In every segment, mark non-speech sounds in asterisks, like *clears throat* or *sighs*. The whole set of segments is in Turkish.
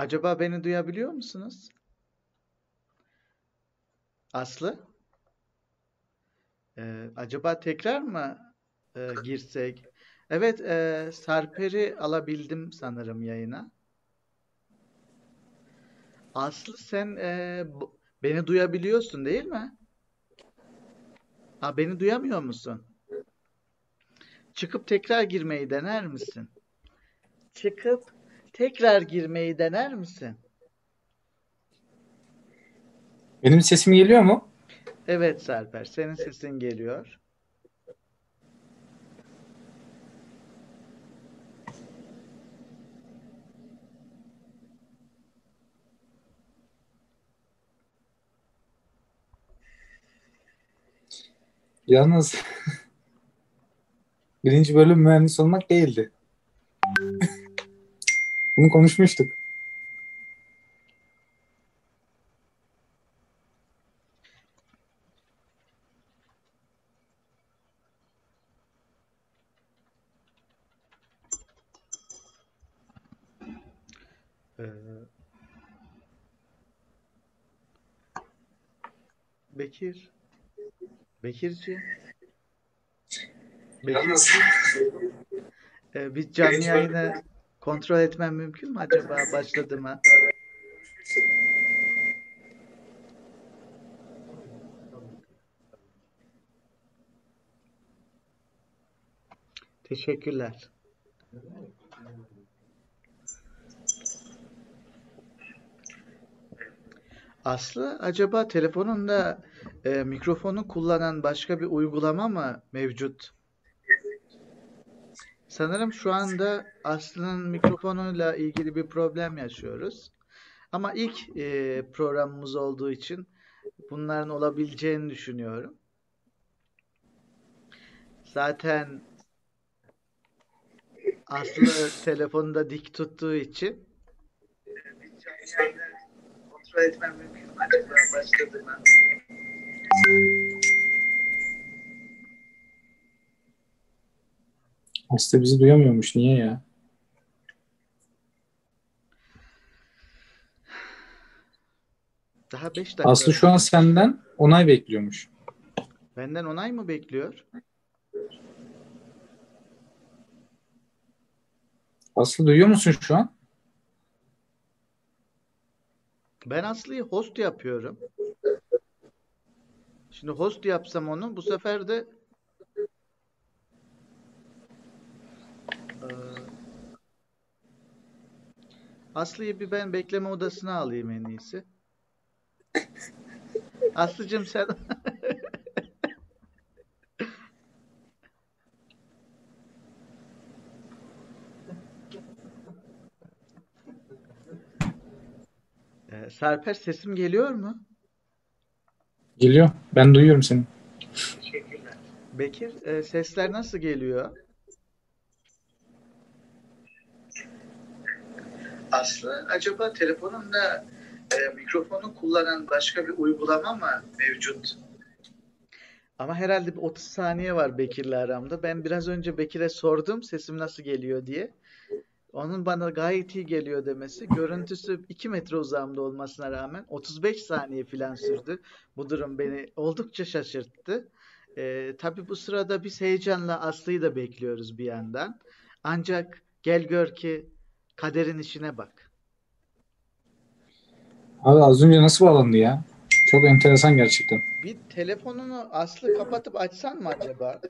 Acaba beni duyabiliyor musunuz? Aslı? Ee, acaba tekrar mı e, girsek? Evet, e, Sarper'i alabildim sanırım yayına. Aslı sen e, beni duyabiliyorsun değil mi? Ha, beni duyamıyor musun? Çıkıp tekrar girmeyi dener misin? Çıkıp tekrar girmeyi dener misin? Benim sesim geliyor mu? Evet Sarper, senin sesin geliyor. Yalnız *laughs* birinci bölüm mühendis olmak değildi. Bunu konuşmuştuk. Ee, Bekir. Bekirciğim. Bekir, Yalnız e, bir canlı yayını kontrol etmem mümkün mü acaba başladı mı? Teşekkürler. Aslı, acaba telefonunda e, mikrofonu kullanan başka bir uygulama mı mevcut? Sanırım şu anda Aslı'nın mikrofonuyla ilgili bir problem yaşıyoruz. Ama ilk e, programımız olduğu için bunların olabileceğini düşünüyorum. Zaten Aslı telefonu da dik tuttuğu için kontrol etmem mümkün mü acaba başladı? Aslı bizi duyamıyormuş. Niye ya? Daha 5 dakika. Aslı şu an senden onay bekliyormuş. Benden onay mı bekliyor? Aslı duyuyor musun şu an? Ben Aslı'yı host yapıyorum. Şimdi host yapsam onu bu sefer de Aslı'yı bir ben bekleme odasına alayım en iyisi. Aslı'cığım sen Eee, *laughs* Sarper sesim geliyor mu? Geliyor. Ben duyuyorum seni. Teşekkürler. Bekir, e, sesler nasıl geliyor? Aslı, acaba telefonunda e, mikrofonu kullanan başka bir uygulama mı mevcut? Ama herhalde bir 30 saniye var Bekir'le aramda. Ben biraz önce Bekir'e sordum sesim nasıl geliyor diye. Onun bana gayet iyi geliyor demesi. Görüntüsü 2 metre uzağımda olmasına rağmen 35 saniye falan sürdü. Bu durum beni oldukça şaşırttı. Ee, tabii bu sırada biz heyecanla Aslı'yı da bekliyoruz bir yandan. Ancak gel gör ki kaderin işine bak. Abi az önce nasıl bağlandı ya? Çok enteresan gerçekten. Bir telefonunu Aslı kapatıp açsan mı acaba?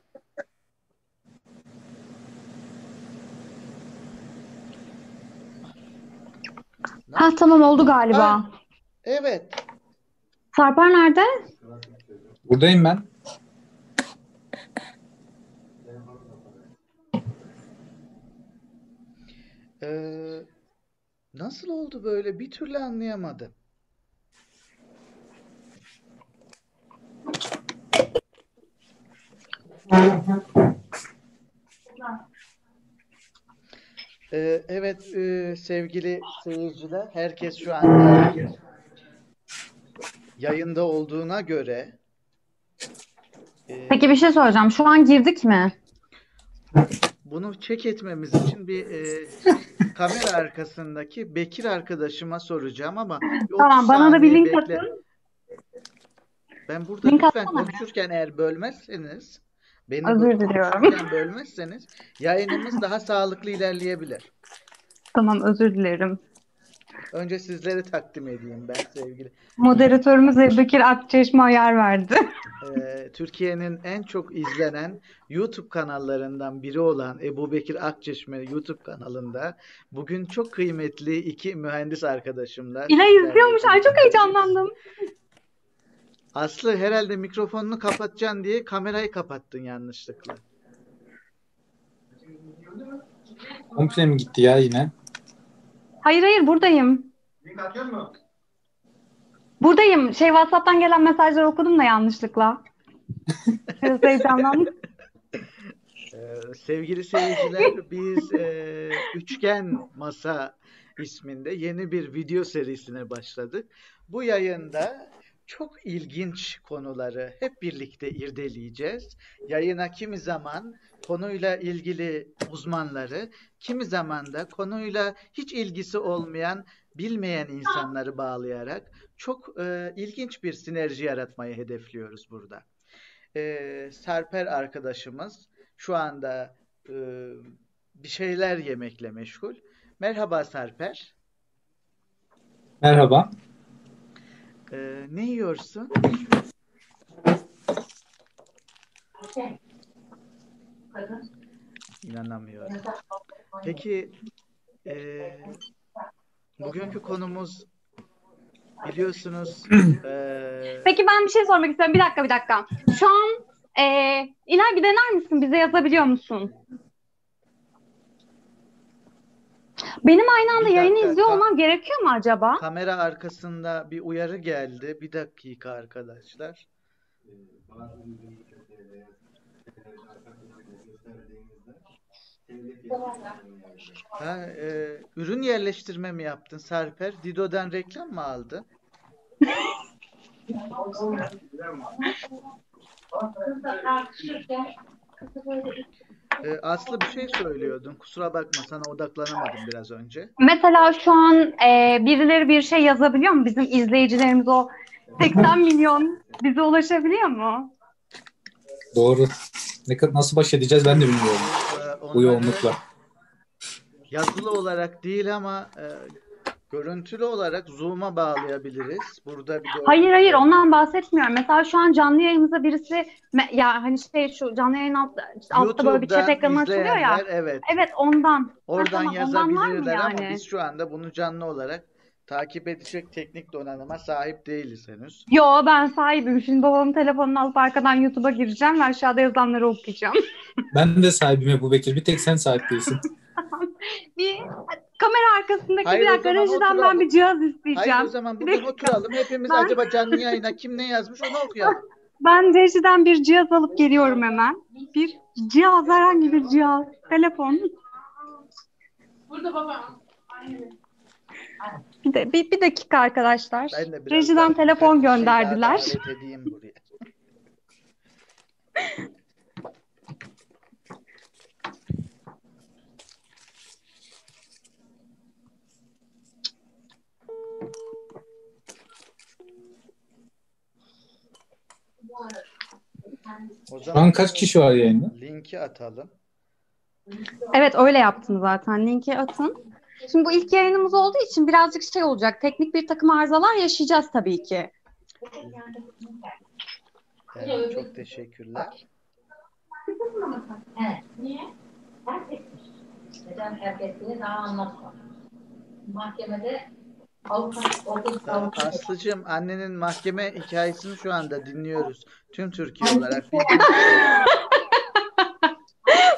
Ha tamam oldu galiba. Ha. Evet. Sarper nerede? Buradayım ben. Ee, nasıl oldu böyle? Bir türlü anlayamadım. Ee, evet e, sevgili seyirciler, herkes şu anda yayında olduğuna göre e, Peki bir şey soracağım. Şu an girdik mi? Bunu çek etmemiz için bir e, kamera arkasındaki Bekir arkadaşıma soracağım ama bir 30 Tamam bana da bir link bekle. atın. Ben burada Link lütfen konuşurken eğer bölmezseniz, beni Özür diliyorum. *laughs* bölmezseniz yayınımız daha sağlıklı ilerleyebilir. Tamam özür dilerim. Önce sizleri takdim edeyim ben sevgili. Moderatörümüz Bekir Akçeşme ayar verdi. Ee, Türkiye'nin en çok izlenen YouTube kanallarından biri olan Ebu Bekir Akçeşme YouTube kanalında bugün çok kıymetli iki mühendis arkadaşımla İlay sizlerle izliyormuş. Ay çok heyecanlandım. Aslı herhalde mikrofonunu kapatacaksın diye kamerayı kapattın yanlışlıkla. Komple mi gitti ya yine? Hayır hayır buradayım. Link atıyor mu? Buradayım. Şey WhatsApp'tan gelen mesajları okudum da yanlışlıkla. *laughs* Biraz heyecanlandım. Ee, sevgili seyirciler, biz e, Üçgen Masa isminde yeni bir video serisine başladık. Bu yayında çok ilginç konuları hep birlikte irdeleyeceğiz. Yayına kimi zaman konuyla ilgili uzmanları, kimi zaman da konuyla hiç ilgisi olmayan, bilmeyen insanları bağlayarak çok e, ilginç bir sinerji yaratmayı hedefliyoruz burada. E, Sarper arkadaşımız şu anda e, bir şeyler yemekle meşgul. Merhaba Sarper. Merhaba. E, ne yiyorsun? İnanamıyorum. Peki e, bugünkü konumuz biliyorsunuz e, *clears throat* Peki ben bir şey sormak istiyorum. Bir dakika bir dakika. Şu an e, İlay bir dener misin? Bize yazabiliyor musun? Benim aynı anda Bir yayını dakika, izliyor olmam gerekiyor mu acaba? kamera arkasında bir uyarı geldi. Bir dakika arkadaşlar. Ha, e, ürün yerleştirme mi yaptın Sarper? Dido'dan reklam mı aldın? *laughs* E, Aslı bir şey söylüyordun. Kusura bakma sana odaklanamadım biraz önce. Mesela şu an e, birileri bir şey yazabiliyor mu? Bizim izleyicilerimiz o 80 *laughs* milyon bize ulaşabiliyor mu? Doğru. Ne kadar nasıl baş edeceğiz ben de bilmiyorum E, bu yoğunlukla. yazılı olarak değil ama e, görüntülü olarak Zoom'a bağlayabiliriz. Burada bir Hayır hayır görüntü ondan bahsetmiyorum. Mesela şu an canlı yayınımıza birisi ya hani şey şu canlı yayın altta, altta böyle bir chat ekranı açılıyor ya. evet Evet ondan. Ha, oradan tamam ondan var mı yazabilirler ama yani? biz şu anda bunu canlı olarak takip edecek teknik donanıma sahip değiliz henüz. Yo ben sahibim. Şimdi babamın telefonunu alıp arkadan YouTube'a gireceğim ve aşağıda yazılanları okuyacağım. Ben de sahibim Ebu Bekir. Bir tek sen sahip değilsin. *laughs* Bir kamera arkasındaki Hayır, bir rejiden ben bir cihaz Hayır isteyeceğim. o zaman dakika. oturalım. Hepimiz Ben- acaba canlı yayına kim ne yazmış onu okuyalım. *laughs* Ben rejiden bir cihaz alıp geliyorum hemen. Bir cihaz herhangi bir cihaz. Telefon. Burada baba. Bir, de, bir, bir dakika arkadaşlar. Ben de biraz Rejiden daha- telefon bir şey *laughs* daha gönderdiler. davet edeyim buraya. O Şu an kaç kişi var yayında? linki atalım. Evet öyle yaptım zaten. Linki atın. Şimdi bu ilk yayınımız olduğu için birazcık şey olacak. Teknik bir takım arızalar yaşayacağız tabii ki. Evet, çok teşekkürler. Evet. Niye? Terk etmiş. Neden terk ettiğini daha anlatma. Mahkemede avukat, avukat. Aslıcığım annenin mahkeme hikayesini şu anda dinliyoruz. Tüm Türkiye olarak. *laughs*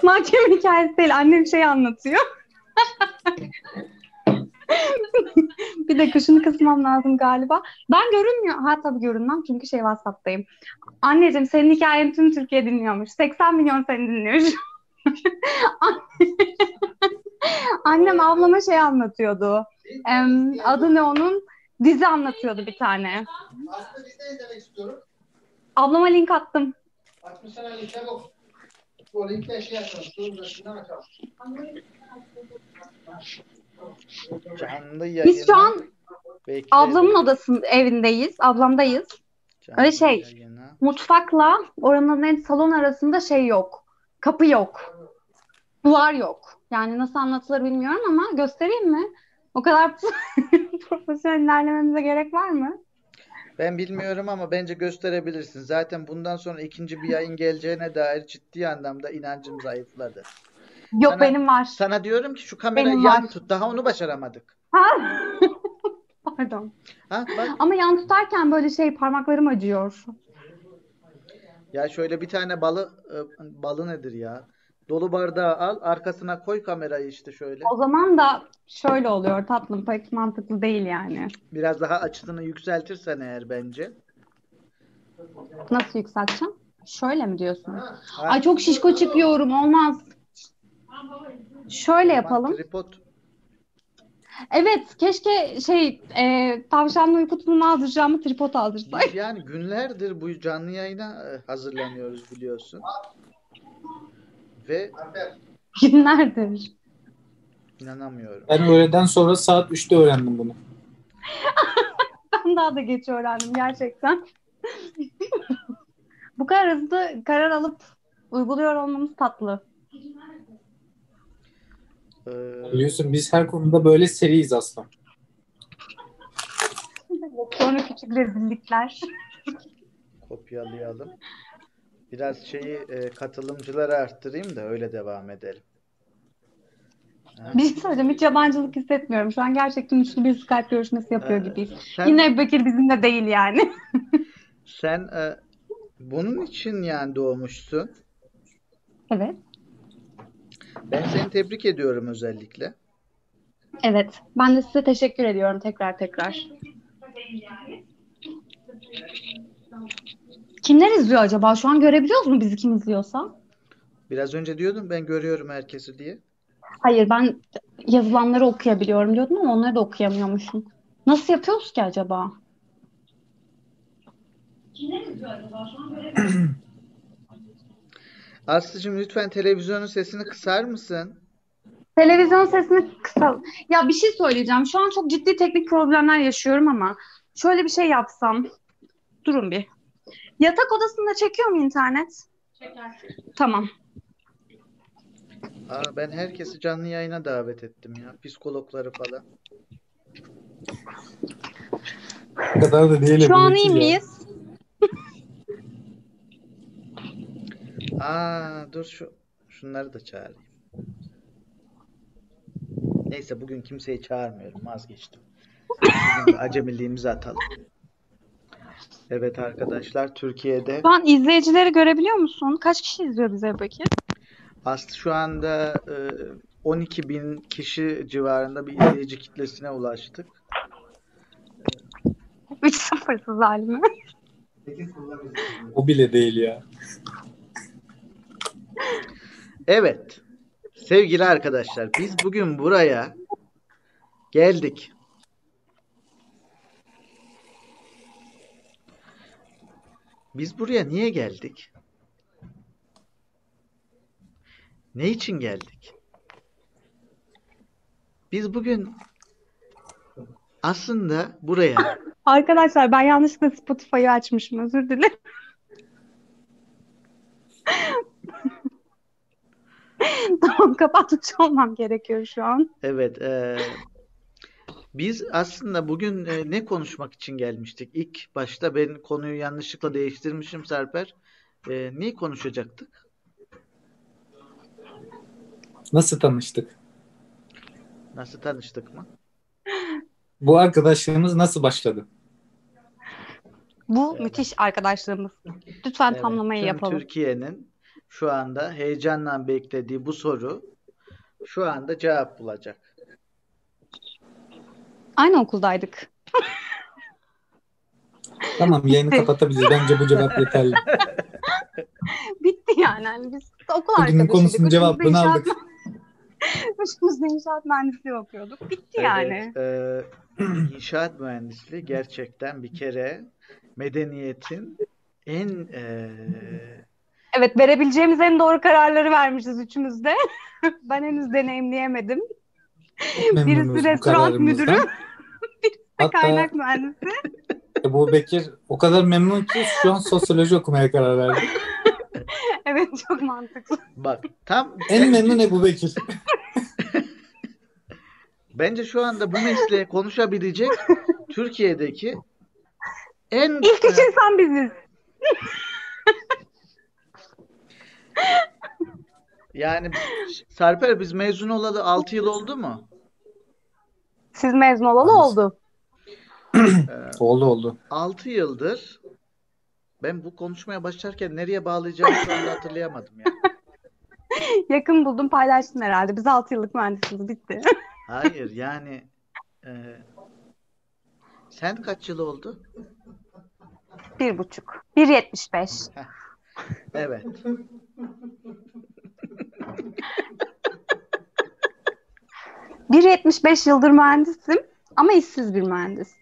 Mahkeme hikayesi değil. Annem şey anlatıyor. *laughs* bir dakika şunu kısmam lazım galiba. Ben görünmüyor. Ha tabii görünmem çünkü şey WhatsApp'tayım. Anneciğim senin hikayeni tüm Türkiye dinliyormuş. 80 milyon seni dinliyor. *laughs* Annem ablama şey anlatıyordu. Em, adı ne onun? Dizi anlatıyordu bir tane. Aslı biz de izlemek istiyorum. Ablama link attım. 60 sene linke yok. O linkte şey yapalım. Şundan açalım. Canlı yayını Biz şu an bekleyelim. ablamın odasının evindeyiz. Ablamdayız. Canlı öyle şey. yayını. Mutfakla oranın en salon arasında şey yok. Kapı yok. Duvar yok. Yani nasıl anlatılır bilmiyorum ama göstereyim mi? O kadar *laughs* profesyonel ilerlememize gerek var mı? Ben bilmiyorum ama bence gösterebilirsin. Zaten bundan sonra ikinci bir yayın geleceğine dair ciddi anlamda inancım zayıfladı. Yok Sana- benim var. Sana diyorum ki şu kamerayı Benim yan var. tut. Daha onu başaramadık. Ha? *laughs* Pardon. Ha bak. Ama yan tutarken böyle şey parmaklarım acıyor. Ya şöyle bir tane balı e, balı nedir ya? Dolu bardağı al, arkasına koy kamerayı işte şöyle. O zaman da şöyle oluyor tatlım pek mantıklı değil yani. Biraz daha açısını yükseltirsen eğer bence. Nasıl yükselteceğim? Şöyle mi diyorsun? Ha, Ay çok şişko çıkıyorum olmaz. Şöyle yapalım. Tripod. Evet keşke şey e, tavşanla uyku tulumu aldıracağımı tripod aldırsak. Biz yani günlerdir bu canlı yayına e, hazırlanıyoruz biliyorsun. Ve Günlerdir. inanamıyorum. Ben öğleden sonra saat 3'te öğrendim bunu. *laughs* Ben daha da geç öğrendim gerçekten. *laughs* Bu kadar hızlı karar alıp uyguluyor olmamız tatlı. Ee, Biliyorsun biz her konuda böyle seriyiz aslında. Sonra küçük rezillikler. kopyalayalım. Biraz şeyi e, katılımcıları arttırayım da öyle devam edelim. Ha. Bir şey söyleyeceğim hiç yabancılık hissetmiyorum. Şu an gerçekten üçlü bir Skype görüşmesi yapıyor Ee, gibiyiz. Sen, Yine Ebu Bekir bizimle değil yani. *laughs* sen e, bunun için yani doğmuşsun. Evet. Ben seni tebrik ediyorum özellikle. Evet. Ben de size teşekkür ediyorum tekrar tekrar. Kimler izliyor acaba? Şu an görebiliyoruz mu bizi kim izliyorsa? Biraz önce diyordum ben görüyorum herkesi diye. Hayır ben yazılanları okuyabiliyorum diyordum ama onları da okuyamıyormuşum. Nasıl yapıyoruz ki acaba? *clears throat* Aslıcığım lütfen televizyonun sesini kısar mısın? Televizyon sesini kısal. Ya bir şey söyleyeceğim. Şu an çok ciddi teknik problemler yaşıyorum ama şöyle bir şey yapsam. Durun bir. Yatak odasında çekiyor mu internet? Çeker. Tamam. Aa, ben herkesi canlı yayına davet ettim ya. Psikologları falan. O kadar da değil. Şu an iyi miyiz? *laughs* Aa, dur şu şunları da çağırayım. Neyse bugün kimseyi çağırmıyorum. Vazgeçtim. Acemiliğimizi atalım. Evet arkadaşlar Türkiye'de Şu an izleyicileri görebiliyor musun? Kaç kişi izliyor bizi Ebu Bekir? Aslı şu anda e, 12 bin kişi civarında bir izleyici kitlesine ulaştık. *laughs* 3-0'sız halimi. O bile değil ya. Evet. Sevgili arkadaşlar, biz bugün buraya geldik. Biz buraya niye geldik? Ne için geldik? Biz bugün aslında buraya *coughs* Arkadaşlar ben yanlışlıkla Spotify'ı açmışım. Özür dilerim. *laughs* Tamam kapatmış olmam gerekiyor şu an. Evet, eee, biz aslında bugün e, ne konuşmak için gelmiştik? İlk başta ben konuyu yanlışlıkla değiştirmişim Serper. E, ne konuşacaktık? Nasıl tanıştık? Nasıl tanıştık mı? Bu arkadaşlığımız nasıl başladı? Bu Evet. müthiş arkadaşlığımız. Lütfen Evet, tamlamayı tüm yapalım. Türkiye'nin şu anda heyecanla beklediği bu soru şu anda cevap bulacak. Aynı okuldaydık. Tamam yayını kapatabiliriz. Bence bu cevap yeterli. *laughs* Bitti yani. Hani biz okul Bugünün arkadaşıydık. konusunun cevabını inşaat- aldık. *laughs* Üçümüz de inşaat mühendisliği okuyorduk. Bitti yani. Evet, e, *clears throat* inşaat mühendisliği gerçekten bir kere medeniyetin en e, Evet verebileceğimiz en doğru kararları vermişiz üçümüz de. *laughs* Ben henüz deneyimleyemedim. Memnunuz Birisi restoran müdürü, Hatta kaynak mühendisi. *laughs* Ebu Bekir o kadar memnun ki şu an sosyoloji okumaya karar verdi. *laughs* Evet çok mantıklı. Bak tam En memnun Ebu Bekir. *laughs* bence şu anda bu mesleğe konuşabilecek Türkiye'deki en İlk üç insan biziz. yani Sarper biz mezun olalı 6 yıl oldu mu? Siz mezun olalı Maalesef. *clears throat* oldu. Oldu oldu. 6 yıldır ben bu konuşmaya başlarken nereye bağlayacağımı şu anda hatırlayamadım ya. *laughs* Yakın buldum paylaştım herhalde. Biz 6 yıllık mühendisiz bitti. *laughs* Hayır yani e, sen kaç yıl oldu? Bir buçuk. 1.75. *laughs* Evet. Bir 1.75 yıldır mühendisim ama işsiz bir mühendis.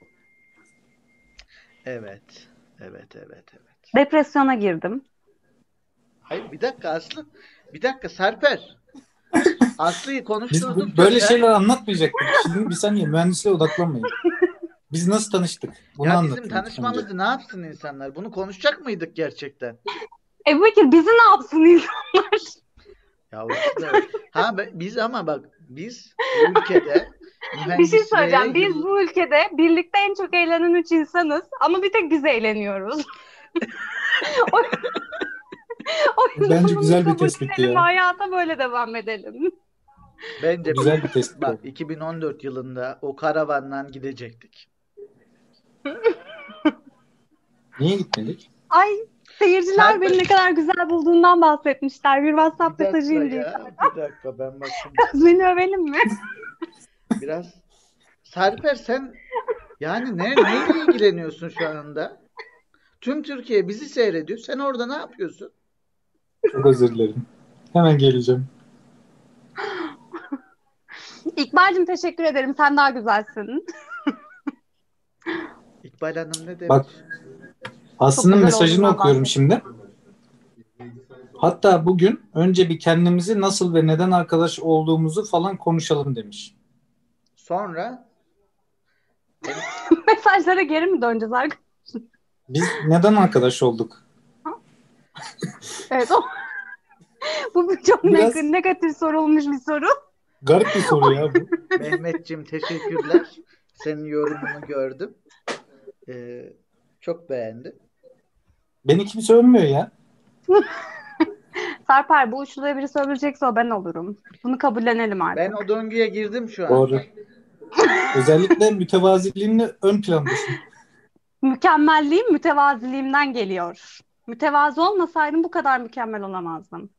Evet. Evet, evet, evet. Depresyona girdim. Hayır bir dakika Aslı. Bir dakika Sarper. Aslı'yı Biz konuşturduk. bu- böyle şeyler anlatmayacaktık. Şimdi bir saniye mühendisliğe odaklanmayın. Biz nasıl tanıştık? Bunu Ya bizim tanışmamızı ne yapsın insanlar? Bunu konuşacak mıydık gerçekten? Ebu Bekir bizi ne yapsın insanlar? Ya işte, ha biz ama bak biz bu ülkede Bir şey söyleyeceğim. Biz bu ülkede birlikte en çok eğlenen üç insanız. Ama bir tek biz eğleniyoruz. *laughs* o, o yüzden Bence güzel bir edelim ya. Hayata böyle devam edelim. bence Güzel bir tespit bak oldu. 2014 yılında o karavanla gidecektik. *laughs* Niye gitmedik? Ay seyirciler Sen- beni ne kadar güzel bulduğundan bahsetmişler. Bir WhatsApp mesajı indirdim. bir dakika ben bakayım. Biraz *laughs* beni övelim mi? Biraz Sarper sen yani ne neyle ilgileniyorsun şu anda? Tüm Türkiye bizi seyrediyor. Sen orada ne yapıyorsun? Çok özür dilerim. Hemen geleceğim. İkbal'cim teşekkür ederim. Sen daha güzelsin. İkbal Hanım ne demiş? Bak, Aslı'nın mesajını okuyorum şimdi. Hatta bugün önce bir kendimizi nasıl ve neden arkadaş olduğumuzu falan konuşalım demiş. Sonra *laughs* Mesajlara geri mi döneceğiz arkadaşlar? Biz neden arkadaş olduk? Evet o. *laughs* Bu çok Biraz- neg- negatif sorulmuş bir soru. Garip bir soru ya bu. *laughs* Mehmetciğim teşekkürler. Senin yorumunu gördüm. Ee, çok beğendim. Beni kimse övmüyor ya. Sarper bu uçluya biri söyleyecekse o ben olurum. Bunu kabullenelim artık. Ben o döngüye girdim şu an. Doğru. Özellikle mütevaziliğinle ön plandasın. Mükemmelliğim mütevaziliğimden geliyor. Mütevazı olmasaydım bu kadar mükemmel olamazdım.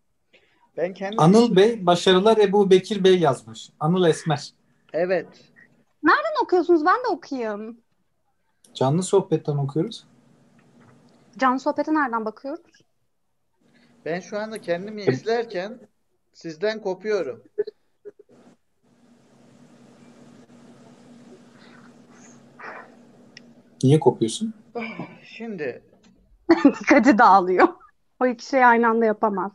Ben kendim Anıl Bey, başarılar Ebu Bekir Bey yazmış. Anıl Esmer. evet. Neden okuyorsunuz? Ben de okuyayım. Canlı sohbetten okuyoruz. Canlı sohbete nereden bakıyoruz? Ben şu anda kendimi izlerken sizden kopuyorum. Niye kopuyorsun? *sighs* Şimdi *laughs* Dikkati dağılıyor. O iki şeyi aynı anda yapamaz.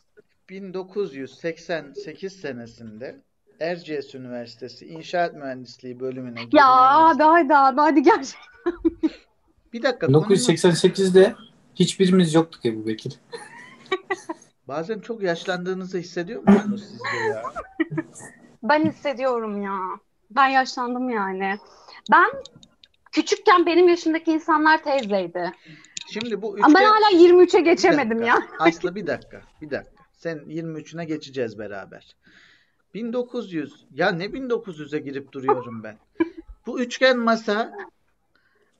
1988 senesinde Erciyes Üniversitesi İnşaat Mühendisliği bölümüne Ya abi hadi abi hadi gerçekten. *laughs* Bir dakika konunun- 1988'de hiçbirimiz yoktuk Ebu Bekir. *laughs* bazen çok yaşlandığınızı hissediyor musunuz siz de ya? Ben hissediyorum ya. Ben yaşlandım yani. Ben küçükken benim yaşımdaki insanlar teyzeydi. Şimdi bu Ama ben hala 23'e Bir geçemedim dakika. ya. *laughs* Aslı bir dakika. Bir dakika. Sen 23'üne geçeceğiz beraber. 1900 ya ne 1900'e girip duruyorum ben. Bu üçgen masa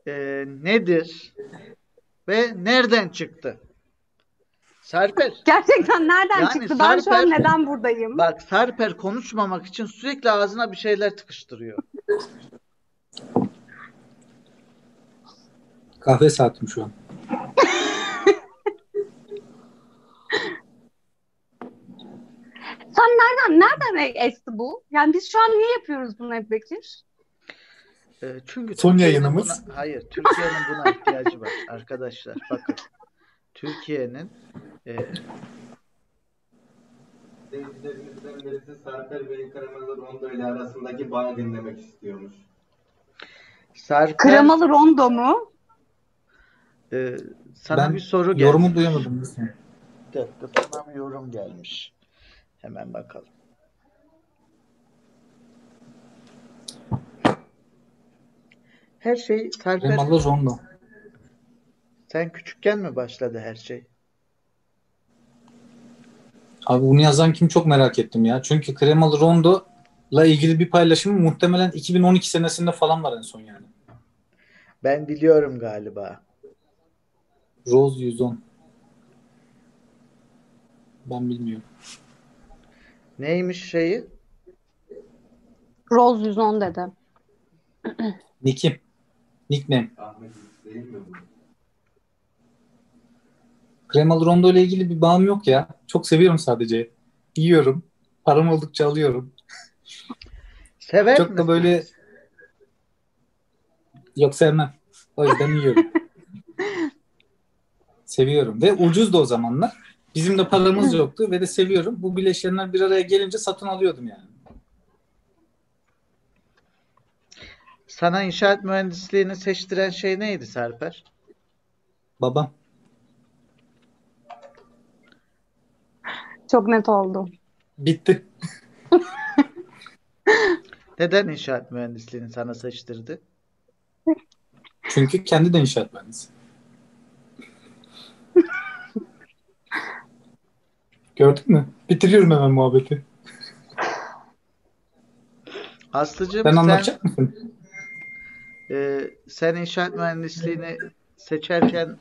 e, nedir ve nereden çıktı? Sarper. Gerçekten nereden Yani çıktı? Ben şu an Sarper- neden buradayım? Bak Sarper konuşmamak için sürekli ağzına bir şeyler tıkıştırıyor. Kahve saatim şu an. Sen nereden nereden esti bu? Yani biz şu an niye yapıyoruz bunu Ebu Bekir? E, çünkü Son Türkiye'nin yayınımız. buna- hayır, Türkiye'nin buna ihtiyacı var *laughs* arkadaşlar. Bakın. Türkiye'nin e, izleyicilerimizden birisi Sarper Bey Kremalı Rondo ile arasındaki bağı dinlemek istiyormuş. Sarper, Kremalı rondo mu? E, sana Ben bir soru geldi. yorumu duyamadım. lütfen. Bir dakika, sana bir yorum gelmiş. Hemen bakalım. Her şey Sarper, Kremalı rondo. sen küçükken mi başladı her şey? Abi bunu yazan kim çok merak ettim ya. Çünkü kremalı rondo ile ilgili bir paylaşım muhtemelen 2012 senesinde falan var en son yani. Ben biliyorum galiba. Rose 110. Ben bilmiyorum. Neymiş şeyi? Rose 110 dedi. Nick'im. Nickname. Ahmet değil mi bu? Kremalı rondo ile ilgili bir bağım yok ya. Çok seviyorum sadece. Yiyorum. Param oldukça alıyorum. Sever Çok da misiniz? böyle yok sevmem. O yüzden yiyorum. *laughs* Seviyorum ve ucuz da o zamanlar. Bizim de paramız yoktu ve de seviyorum. Bu bileşenler bir araya gelince satın alıyordum yani. Sana inşaat mühendisliğini seçtiren şey neydi Sarper? Babam. Çok net oldu. Bitti. *laughs* Neden inşaat mühendisliğini sana seçtirdi? Çünkü kendi de inşaat mühendisi. Gördün mü? Bitiriyorum hemen muhabbeti. Aslıcığım Sen sen anlatacak mısın? e, sen inşaat mühendisliğini seçerken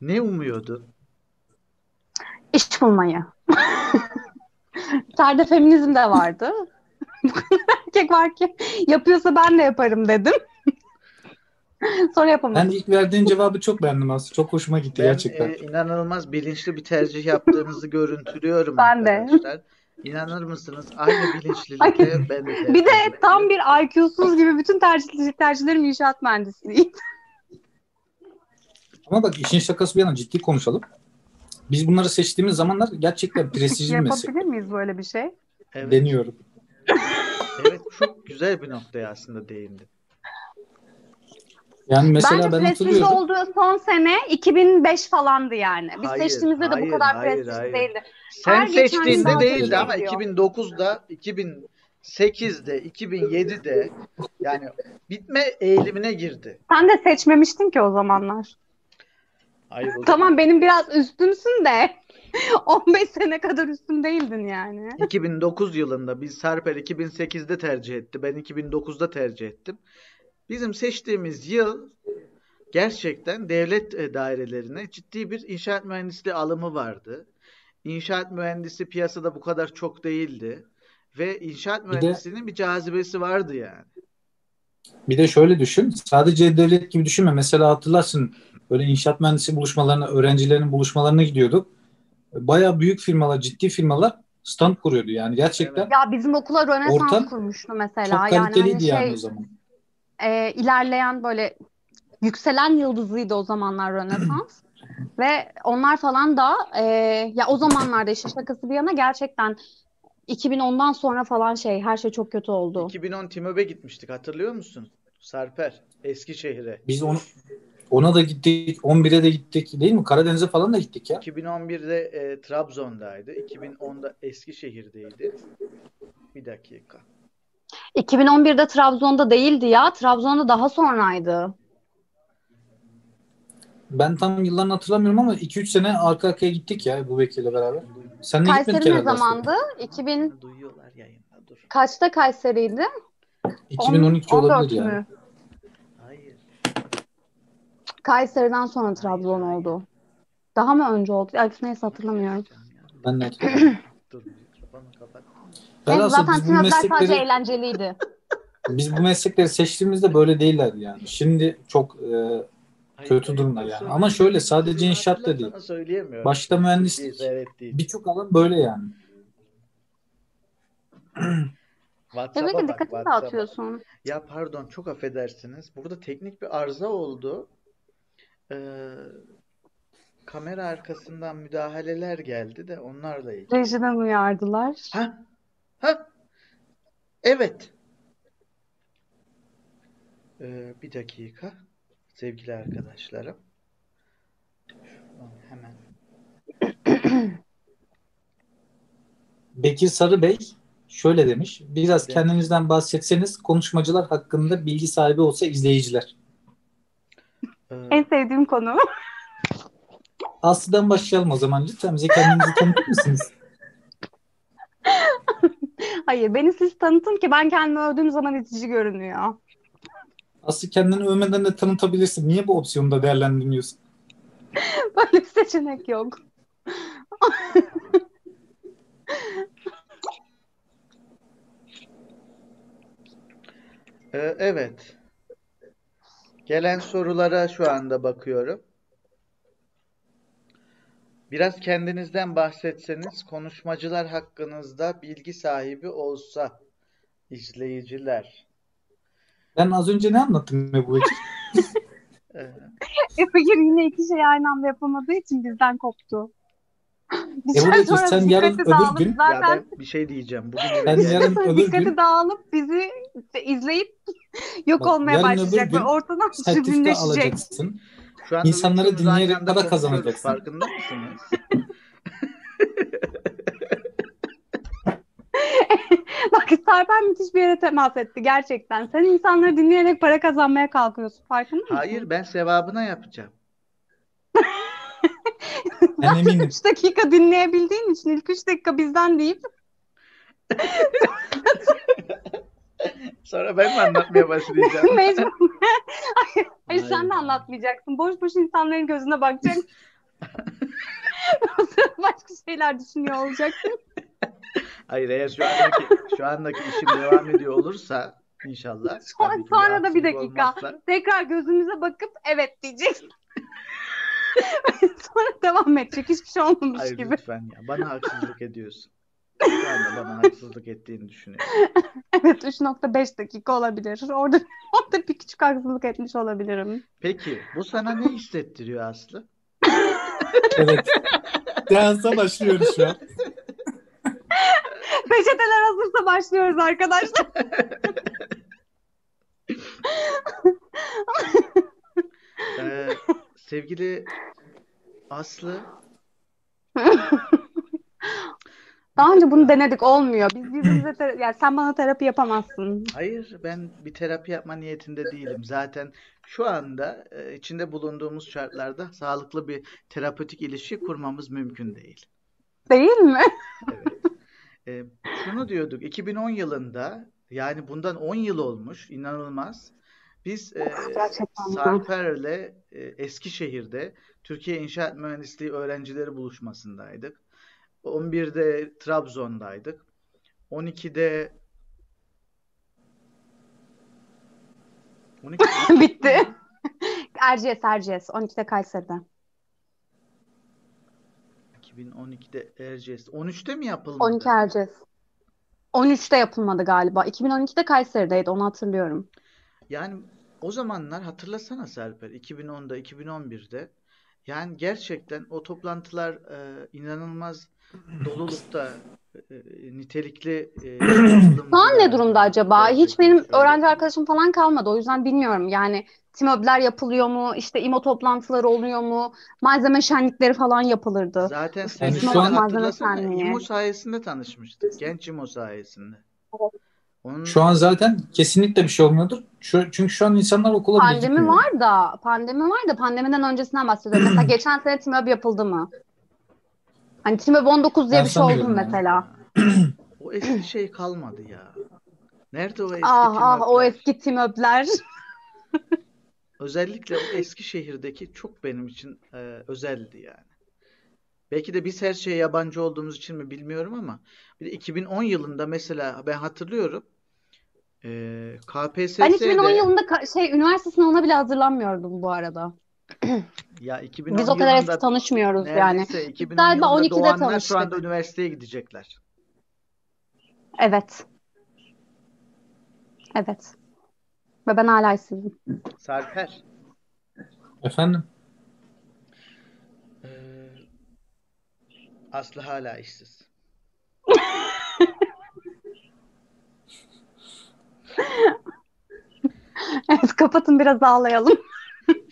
ne umuyordun? İş bulmayı. İçeride feminizm de vardı. *laughs* Erkek var ki yapıyorsa ben de yaparım dedim. *laughs* Sonra Ben yapamadım. ilk verdiğin cevabı çok beğendim aslında. Çok hoşuma gitti Ben gerçekten. e, inanılmaz bilinçli bir tercih yaptığınızı görüntülüyorum Ben de. arkadaşlar. İnanır mısınız? Aynı bilinçlilikle Ay, ben de Bir de tam bir IQ'suz gibi bütün tercih, tercihlerim inşaat mühendisliği. *laughs* Ama bak işin şakası bir yana ciddi konuşalım. Biz bunları seçtiğimiz zamanlar gerçekten prestijli bir meslek. Yapabilir miyiz böyle bir şey? Evet, Deniyorum. evet çok güzel bir noktaya aslında değindi. Yani mesela Bence ben prestijli hatırlıyorum. olduğu son sene 2005 falandı yani. Biz Hayır, seçtiğimizde de hayır, bu kadar hayır, değildi. Sen Her seçtiğinde değildi ama kötü 2009'da, 2008'de, 2007'de yani bitme eğilimine girdi. Sen de seçmemiştin ki o zamanlar. Hayır, o Tamam benim biraz üstümsün de *laughs* 15 sene kadar üstüm değildin yani. 2009 yılında biz Sarper 2008'de tercih etti. Ben 2009'da tercih ettim. Bizim seçtiğimiz yıl gerçekten devlet e, dairelerine ciddi bir inşaat mühendisliği alımı vardı. İnşaat mühendisi piyasada bu kadar çok değildi. Ve inşaat de- mühendisliğinin bir cazibesi vardı yani. Bir de şöyle düşün. Sadece devlet gibi düşünme. Mesela hatırlarsın böyle inşaat mühendisi buluşmalarına, öğrencilerin buluşmalarına gidiyorduk. Baya büyük firmalar, ciddi firmalar stand kuruyordu. Yani gerçekten Evet. Ya bizim okula Rönesans kurmuştu mesela. çok Yani hani kaliteliydi yani şey o zaman. E, ilerleyen böyle yükselen yıldızıydı o zamanlar Rönesans. *clears throat* Ve onlar falan da e, ya o zamanlarda işin şakası bir yana gerçekten 2010'dan sonra falan şey her şey çok kötü oldu. 2010 TİMÖB'e gitmiştik hatırlıyor musun? Sarper, Eskişehir'e. Biz onu, ona da gittik, 11'e de gittik. Değil mi? Karadeniz'e falan da gittik ya. 2011'de e, Trabzon'daydı. 2010'da Eskişehir'deydi. Bir dakika. 2011'de Trabzon'da değildi ya. Trabzon'da daha sonraydı. Ben tam yıllarını hatırlamıyorum ama 2-3 sene arka arkaya gittik ya bu Bekir'le beraber. Sen de Kayseri ne zamandı? 2000 Duyuyorlar yayında. Dur. kaçta Kayseri'ydi? 2012 On- 14 olabilir yani. mü? Hayır. Kayseri'den sonra Trabzon oldu. Daha mı önce oldu? Ay, neyse hatırlamıyorum. Ben de hatırlamıyorum. *clears throat* Neyse, Velhasıl zaten biz bu tüm sadece meslekleri eğlenceliydi. *laughs* biz bu meslekleri seçtiğimizde böyle değillerdi yani. Şimdi çok e, kötü durumda dur, yani. Ama şöyle sadece inşaat da değil. Başta mühendislik, evet değil. birçok alan böyle yani. *clears throat* WhatsApp'a Eve bak, dikkatini dağıtıyorsun. Ya pardon çok affedersiniz. Burada teknik bir arıza oldu. Ee, kamera arkasından müdahaleler geldi de onlarla ilgili. Rejiden uyardılar. Ha? Ha? Evet. Ee, bir dakika. Sevgili arkadaşlarım. Şuradan hemen. *clears throat* Bekir Sarı Bey şöyle demiş. Biraz Evet. kendinizden bahsetseniz konuşmacılar hakkında bilgi sahibi olsa izleyiciler. Ee, En sevdiğim konu. *laughs* Aslı'dan başlayalım o zaman. Lütfen bize kendinizi tanıtır mısınız? *laughs* *laughs* Hayır, beni siz tanıtın ki ben kendimi övdüğüm zaman itici görünüyor. Aslı kendini övmeden de tanıtabilirsin. Niye bu opsiyonu da değerlendirmiyorsun? *laughs* Böyle bir seçenek yok. *laughs* e, evet. Gelen sorulara şu anda bakıyorum. Biraz kendinizden bahsetseniz, konuşmacılar hakkınızda bilgi sahibi olsa izleyiciler. Ben az önce ne anlattım Ebu Bekir? Ee, E Fakir yine iki şey aynı anda yapamadığı için bizden koptu. Bir E süre Bekir, sonra sen yarın dikkati öbür gün- ya zaten ben bir şey diyeceğim. Bugün Ben yarın *laughs* öbür dikkati gün dağılıp bizi izleyip yok Bak, olmaya yarın öbür başlayacak gün ve ortadan sertifika sürgünleşecek. alacaksın. Şu anda İnsanları dinleyerek para kazanacaksın. Farkında mısınız? *laughs* Bak Sarper müthiş bir yere temas etti gerçekten. Sen insanları dinleyerek para kazanmaya kalkıyorsun. Farkında mısın? Hayır, ben sevabına yapacağım. *laughs* Ben eminim. 3 dakika dinleyebildiğin için ilk 3 dakika bizden deyip *laughs* *laughs* Sonra ben mi anlatmaya başlayacağım? *laughs* mecbur. Hayır, *laughs* hayır sen Hayır. de anlatmayacaksın. Boş boş insanların gözüne bakacaksın. Başka şeyler düşünüyor olacaksın. Hayır, eğer şu andaki şu andaki işim devam ediyor olursa inşallah. Sonra- sonra da bir dakika. olmazsa. Tekrar gözümüze bakıp evet diyeceksin. Sonra devam edecek. Hiçbir şey olmamış Hayır gibi. lütfen ya. Bana haksızlık ediyorsun. Şu anda bana haksızlık ettiğini düşünüyorum. *laughs* Evet 3.5 dakika olabilir. Orada *laughs* orada bir küçük haksızlık etmiş olabilirim. Peki, bu sana ne hissettiriyor Aslı? Evet. Seansa başlıyoruz şu an. *laughs* Peçeteler hazırsa başlıyoruz arkadaşlar. Ee, sevgili Aslı, Daha önce bunu denedik olmuyor. Biz birbirimize tera- yani sen bana terapi yapamazsın. hayır ben bir terapi yapma niyetinde değilim. Zaten şu anda e, içinde bulunduğumuz şartlarda sağlıklı bir terapötik ilişki kurmamız mümkün değil. Değil mi? Evet. Ee, şunu diyorduk 2010 yılında yani bundan 10 yıl olmuş inanılmaz. Biz e? Sarper'le e, Eskişehir'de Türkiye İnşaat Mühendisliği öğrencileri buluşmasındaydık. 11'de Trabzon'daydık. 12'de 12 *laughs* Bitti. *laughs* Erciyes Erciyes 12'de Kayseri'de. 2012'de Erciyes. 13'te mi yapılmadı? 12 Erciyes. 13'te yapılmadı galiba. 2012'de Kayseri'deydi onu hatırlıyorum. Yani o zamanlar hatırlasana Serper 2010'da 2011'de yani gerçekten o toplantılar e, inanılmaz dolulukta e, nitelikli e, *clears throat* Şu an ne durumda acaba? Hiç benim öğrenci arkadaşım falan kalmadı. O yüzden bilmiyorum. Yani TİMÖB'ler yapılıyor mu? İşte İMO toplantıları oluyor mu? Malzeme şenlikleri falan yapılırdı. Zaten İşte sen Yani şu an Malzeme İMO Şenliği. sayesinde tanışmıştık. Genç İMO sayesinde. Onun Şu an zaten kesinlikle bir şey olmuyordur. Şu, çünkü şu an insanlar okula bile Pandemi var da, pandemi var da pandemiden öncesinden bahsediyorum. Mesela *clears throat* geçen sene TİMÖB yapıldı mı? Hani TİMÖB 19 diye Ben bir şey oldu mu sanmıyorum yani. mesela? *clears throat* o eski şey kalmadı ya. Nerede o eski Ah ah o eski TİMÖB'ler. *laughs* Özellikle o Eskişehir'deki çok benim için e, özeldi yani. Belki de biz her şeye yabancı olduğumuz için mi bilmiyorum ama bir de 2010 yılında mesela ben hatırlıyorum e, Ben 2010 KPSS'de yılında ka- şey üniversite sınavına bile hazırlanmıyordum bu arada. Ya 2010 Biz o kadar eski tanışmıyoruz yani. neredeyse 2010 Galiba yılında 12'de doğanlar şu anda tanıştık. üniversiteye gidecekler. Evet. Evet. Ve ben hala işsizim. Sarper. Efendim? e, Aslı hala işsiz. *laughs* Evet kapatın biraz ağlayalım.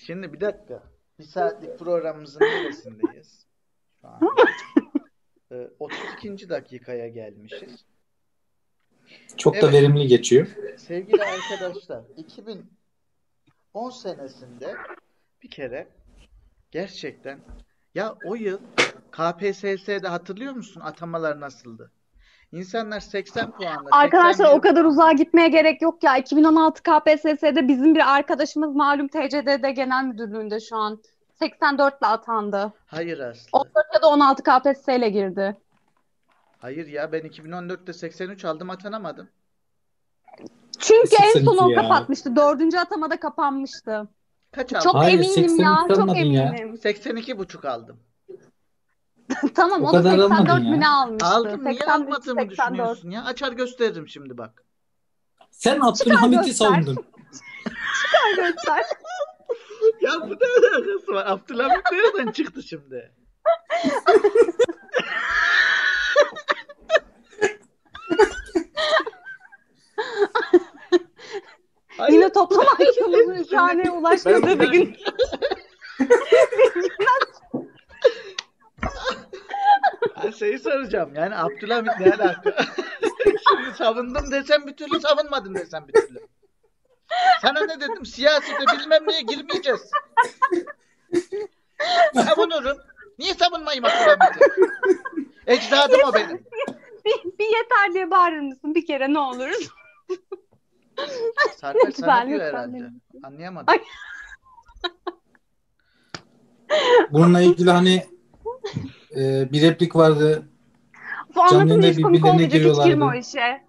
Şimdi bir dakika. Bir saatlik programımızın neresindeyiz? Şu an. *laughs* Ee, 32. dakikaya gelmişiz. Çok da Evet. verimli geçiyor. Sevgili arkadaşlar, 2010 senesinde bir kere gerçekten ya o yıl KPSS'de hatırlıyor musun atamalar nasıldı? İnsanlar 80 puanla Arkadaşlar 81 o kadar uzağa gitmeye gerek yok ya. 2016 KPSS'de bizim bir arkadaşımız malum TCDD Genel Müdürlüğü'nde şu an. 84 ile atandı. Hayır Aslı. 14 ya da 16 KPSS ile girdi. Hayır ya ben 2014'te 83 aldım atanamadım. Çünkü en 82 son o ya. kapatmıştı. Dördüncü atamada kapanmıştı. Kaç aldım? Çok Hayır, eminim 83 ya. Çok almadın ya. eminim. 82 buçuk aldım. *laughs* Tamam O o da kadar almadın 84 ya. mü ne almıştı? Aldım niye 83, almadığımı 84. düşünüyorsun ya? Açar gösteririm şimdi bak. Sen Abdülhamit'i savundun. *laughs* Göster. *laughs* Ya bu ne alakası var? Abdülhamit nereden çıktı şimdi? Yine toplam IQ'muzun üç haneye ulaşmadığı bir gün. Şeyi soracağım. Yani Abdülhamit ne alaka? Şimdi savundum desem bir türlü savunmadım desem bir türlü. Sana ne dedim? Siyasete bilmem neye girmeyeceğiz. Savunurum. Niye savunmayayım Abdülhamit'i? Ecdadım o benim. Bir, bir yeter diye bağırır mısın bir kere ne olur? Sarper sana Lütfen, diyor herhalde. Anlayamadım. Ay. Bununla ilgili hani e, bir replik vardı. Bu anlatınca hiç komik olmayacak hiç girme o işe.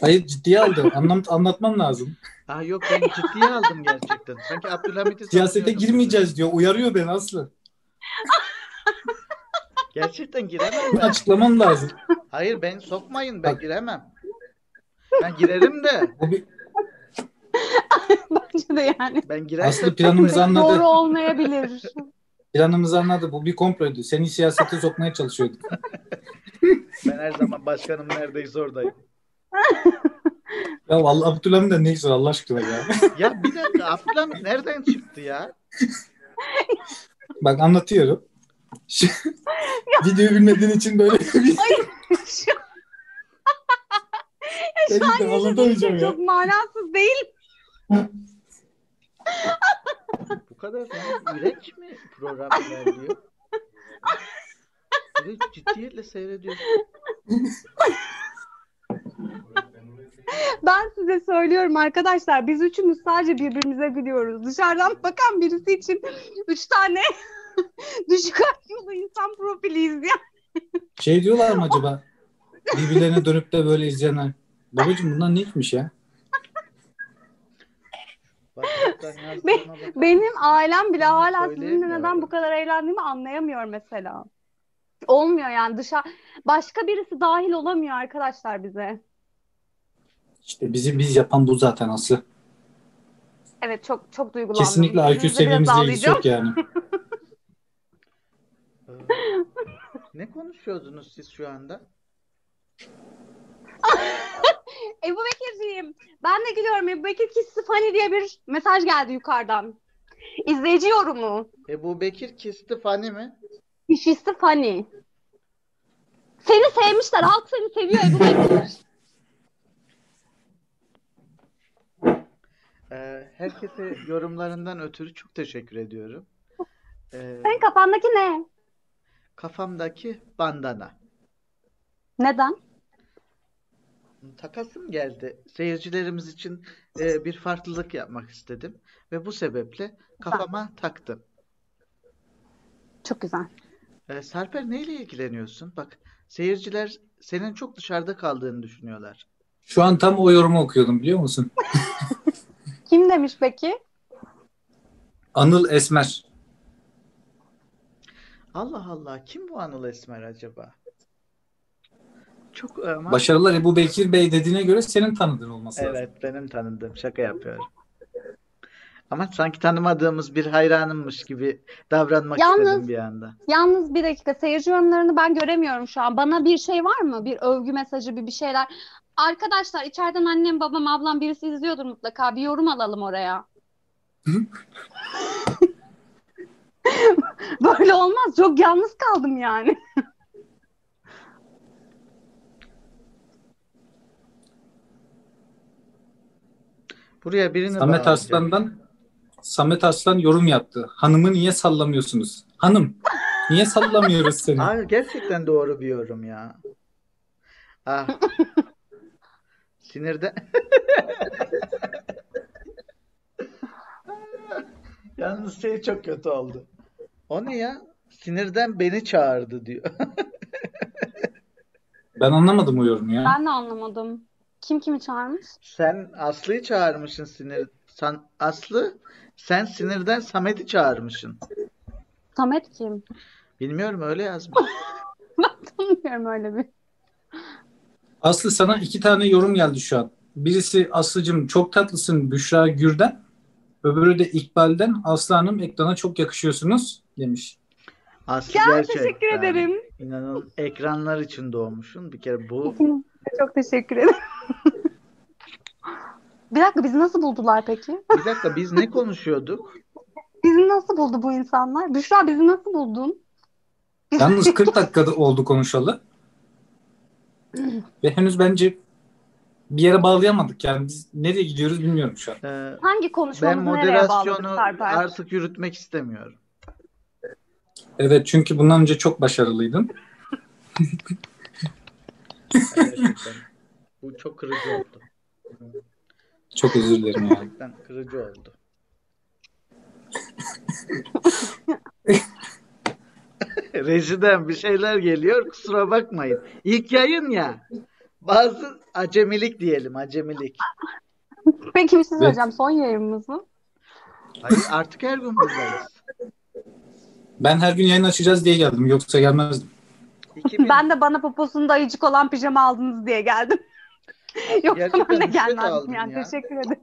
Hayır ciddiye aldı. Anlam anlatmam lazım. Aa yok ben ciddiye aldım gerçekten. Sanki Abdülhamit'i Siyasete girmeyeceğiz diyor. Uyarıyor beni Aslı. Gerçekten giremem Bunu ben. açıklamam lazım. Hayır ben sokmayın ben Bak. giremem. Ben girerim de. Bu bir, *laughs* Bence de yani. Ben girersem Aslı planımızı anladı. doğru olmayabilir. Planımızı anladı. Bu bir komploydu. Seni siyasete sokmaya çalışıyordu. *laughs* ben her zaman başkanım neredeyse oradayım. *laughs* Ya Allah Abdülhamit de ne güzel Allah aşkına ya. *laughs* Ya bir dakika Abdülhamit nereden çıktı ya? Bak anlatıyorum. Şu, videoyu bilmediğin için böyle bir Şu, Ben şu an anlatamayacağım şey ya. çok manasız değil. Bu kadar yürek mi program ilerliyor? Bir de ciddiyetle seyrediyor. Ben size söylüyorum arkadaşlar biz üçümüz sadece birbirimize gülüyoruz. Dışarıdan bakan birisi için üç tane *laughs* düşük IQ'lu insan profiliyiz ya. Şey diyorlar mı acaba? Birbirlerine dönüp de böyle izleyenler. Babacım bunlar ne içmiş ya? Bak. Benim ailem bile hala sizinle neden bu kadar eğlendiğimi anlayamıyor mesela. Olmuyor yani dışarı başka birisi dahil olamıyor arkadaşlar bize. İşte bizi biz yapan bu zaten Aslı. Evet çok çok duygulandım. Kesinlikle IQ seviyemizle ilgisi yok yani. *laughs* Ee, ne konuşuyordunuz siz şu anda? *laughs* Ebu Bekirciğim ben de gülüyorum. Ebu Bekir Kissi Fani diye bir mesaj geldi yukarıdan. İzleyici yorumu. Ebu Bekir kisti Fani mi? Kişisi Fani. Seni sevmişler. Halk seni seviyor Ebu Bekir. Ee, herkese yorumlarından ötürü çok teşekkür ediyorum. Ee, Senin kafandaki ne? kafamdaki bandana. Neden? Takasım geldi. Seyircilerimiz için e, bir farklılık yapmak istedim. Ve bu sebeple kafama taktım. Çok güzel. Ee, Sarper neyle ilgileniyorsun? Bak seyirciler senin çok dışarıda kaldığını düşünüyorlar. Şu an tam o yorumu okuyordum biliyor musun? *laughs* Kim demiş peki? Anıl Esmer. Allah Allah kim bu Anıl Esmer acaba? Çok e, ama Başarılar Ebu Bekir Bey dediğine göre senin tanıdığın olması lazım. evet benim tanıdığım şaka yapıyorum. Ama sanki tanımadığımız bir hayranımmış gibi davranmak Yalnız- istedim bir anda. Yalnız bir dakika seyirci yorumlarını ben göremiyorum şu an. Bana bir şey var mı? Bir övgü mesajı, bir bir şeyler. Arkadaşlar içeriden annem, babam, ablam birisi izliyordur mutlaka. Bir yorum alalım oraya. *laughs* *laughs* Böyle olmaz. Çok yalnız kaldım yani. *laughs* Buraya birini Samet. Arslan'dan Samet Arslan yorum yaptı. Hanımı niye sallamıyorsunuz? Hanım niye sallamıyoruz seni? *laughs* Abi gerçekten doğru bir yorum ya. Ah. Sinirden. *laughs* Yalnız şey çok kötü oldu. O ne ya? Sinirden beni çağırdı diyor. *laughs* Ben anlamadım o yorumu ya. Ben de anlamadım. Kim kimi çağırmış? Sen Aslı'yı çağırmışsın sinir. Sen, Aslı sen sinirden Samet'i çağırmışsın. Samet kim? Bilmiyorum öyle yazmış. *laughs* Ben tanımıyorum öyle bir. Aslı sana iki tane yorum geldi şu an. Birisi Aslı'cım çok tatlısın Büşra Gür'den. Öbürü de İkbal'den Aslı Hanım ekrana çok yakışıyorsunuz demiş. Aslı Ya gerçekten. teşekkür ederim. İnanın ekranlar için doğmuşsun. Bir kere bu Çok teşekkür ederim. Bir dakika bizi nasıl buldular peki? bir dakika biz ne konuşuyorduk? Bizi nasıl buldu bu insanlar? Büşra bizi nasıl buldun? Yalnız 40 dakikada oldu konuşalı. Ve henüz bence bir yere bağlayamadık. Yani biz nereye gidiyoruz bilmiyorum şu an. Ee, Hangi ben konuşmamızı nereye bağladık moderasyonu Sarper? artık yürütmek istemiyorum. Evet çünkü bundan önce çok başarılıydın. *laughs* Gerçekten. Bu çok kırıcı oldu. Çok özür dilerim yani. Gerçekten kırıcı oldu. *laughs* Rejiden bir şeyler geliyor. Kusura bakmayın. İlk yayın ya. Bazı acemilik diyelim, acemilik. Peki bir şey söyleyeceğim. Son yayınımız mı? Hayır, artık her gün buradayız. Ben her gün yayın açacağız diye geldim. Yoksa gelmezdim. 2000 Ben de bana poposunda ayıcık olan pijama aldınız diye geldim. *laughs* Yoksa Gerçekten ben de gelmezdim yani. ya. Teşekkür ederim.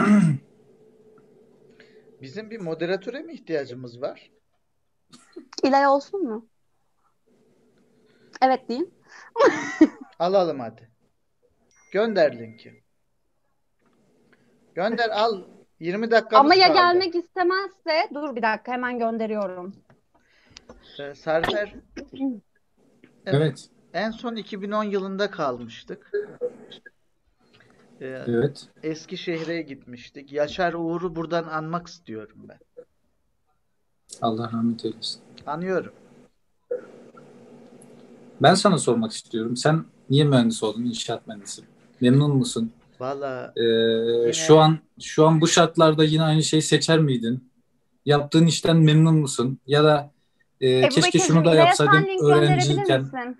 *laughs* bizim bir moderatöre mi ihtiyacımız var? İlay olsun mu? Evet deyin. Alalım hadi. Gönder linki. Gönder al. 20 dakikamız Ama ya kaldı. gelmek istemezse dur bir dakika hemen gönderiyorum. Ee, Sarper *clears throat* Evet. en son 2010 yılında kalmıştık. Ee, Evet. Eskişehir'e gitmiştik. Yaşar Uğur'u buradan anmak istiyorum ben. Allah rahmet eylesin. Anıyorum. Ben sana sormak istiyorum. Sen niye mühendis oldun? İnşaat mühendisi. Memnun musun? Valla Ee, şu an şu an bu şartlarda yine aynı şeyi seçer miydin? Yaptığın işten memnun musun? Ya da e, Ebu keşke şunu da yapsaydım öğrenciyken. misin?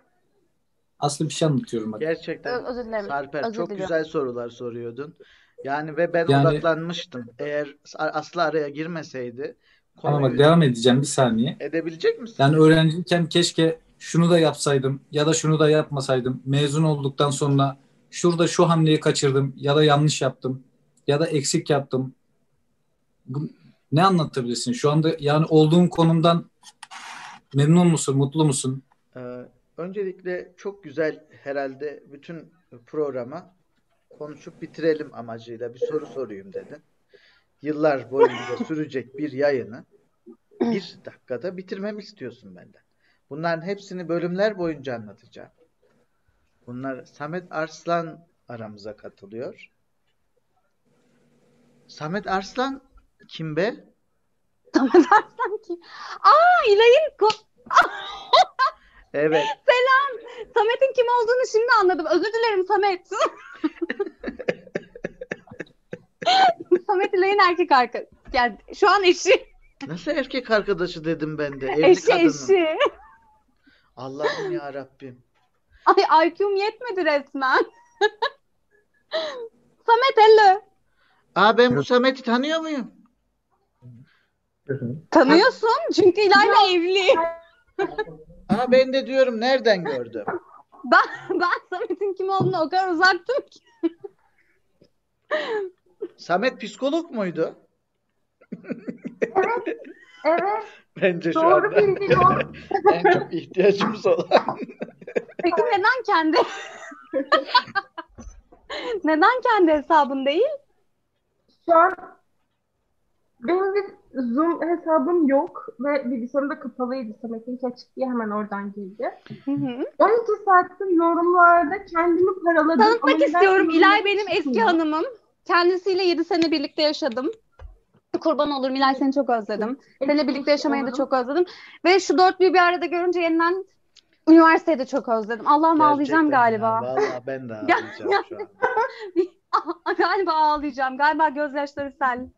Aslı bir şey anlatıyorum bak. gerçekten Ö- özür dilerim. Sarper Özür çok güzel sorular soruyordun. Yani ve ben Yani- odaklanmıştım. Eğer Aslı araya girmeseydi Ama konuyu bak devam edeceğim bir saniye. edebilecek misin? Yani öğrenciyken keşke şunu da yapsaydım ya da şunu da yapmasaydım. Mezun olduktan sonra şurada şu hamleyi kaçırdım ya da yanlış yaptım ya da eksik yaptım. Bu, ne anlatabilirsin? Şu anda yani olduğun konumdan memnun musun, mutlu musun? Ee, öncelikle çok güzel herhalde bütün programa konuşup bitirelim amacıyla bir soru sorayım dedim. Yıllar boyunca *laughs* sürecek bir yayını bir dakikada bitirmemi istiyorsun benden. Bunların hepsini bölümler boyunca anlatacağım. Bunlar Samet Arslan aramıza katılıyor. Samet Arslan kim be? Samet Arslan kim? Aa İlay'ın *laughs* Evet. Samet'in kim olduğunu şimdi anladım. Özür dilerim Samet. *laughs* Samet İlay'ın erkek arkadaşı. Yani şu an eşi. Nasıl erkek arkadaşı dedim ben de. Evli Eşi kadının. eşi. Allah'ım ya Rabbim. Ay IQ'm yetmedi resmen. *laughs* Samet hello. Aa ben bu Samet'i tanıyor muyum? Tanıyorsun çünkü İlay'la evli. *laughs* Aa ben de diyorum nereden gördüm? Ben, ben Samet'in kim olduğunu o kadar uzaktım ki. Samet psikolog muydu? Evet. *laughs* Bence şu Doğru anda bildin o. en çok ihtiyacımız olan. Peki neden kendi *laughs* neden kendi hesabın değil? Şu an benim bir Zoom hesabım yok ve bilgisayarım da kapalıydı. Samet'inki açık diye hemen oradan girdi. Hı hı. 12 saattir yorumlarda kendimi paraladım. Tanıtmak istiyorum. İlay benim eski tutmuyor? hanımım. Kendisiyle 7 sene birlikte yaşadım. Kurban olurum. İlay seni çok özledim. Seninle birlikte yaşamayı da çok özledim. Ve şu dörtlüyü bir arada görünce yeniden üniversiteyi de çok özledim. Allah'ım ağlayacağım Gerçekten ya, galiba. Vallahi ben de Ya- ağlayacağım *laughs* şu an. *laughs* galiba ağlayacağım. Galiba gözyaşları sel.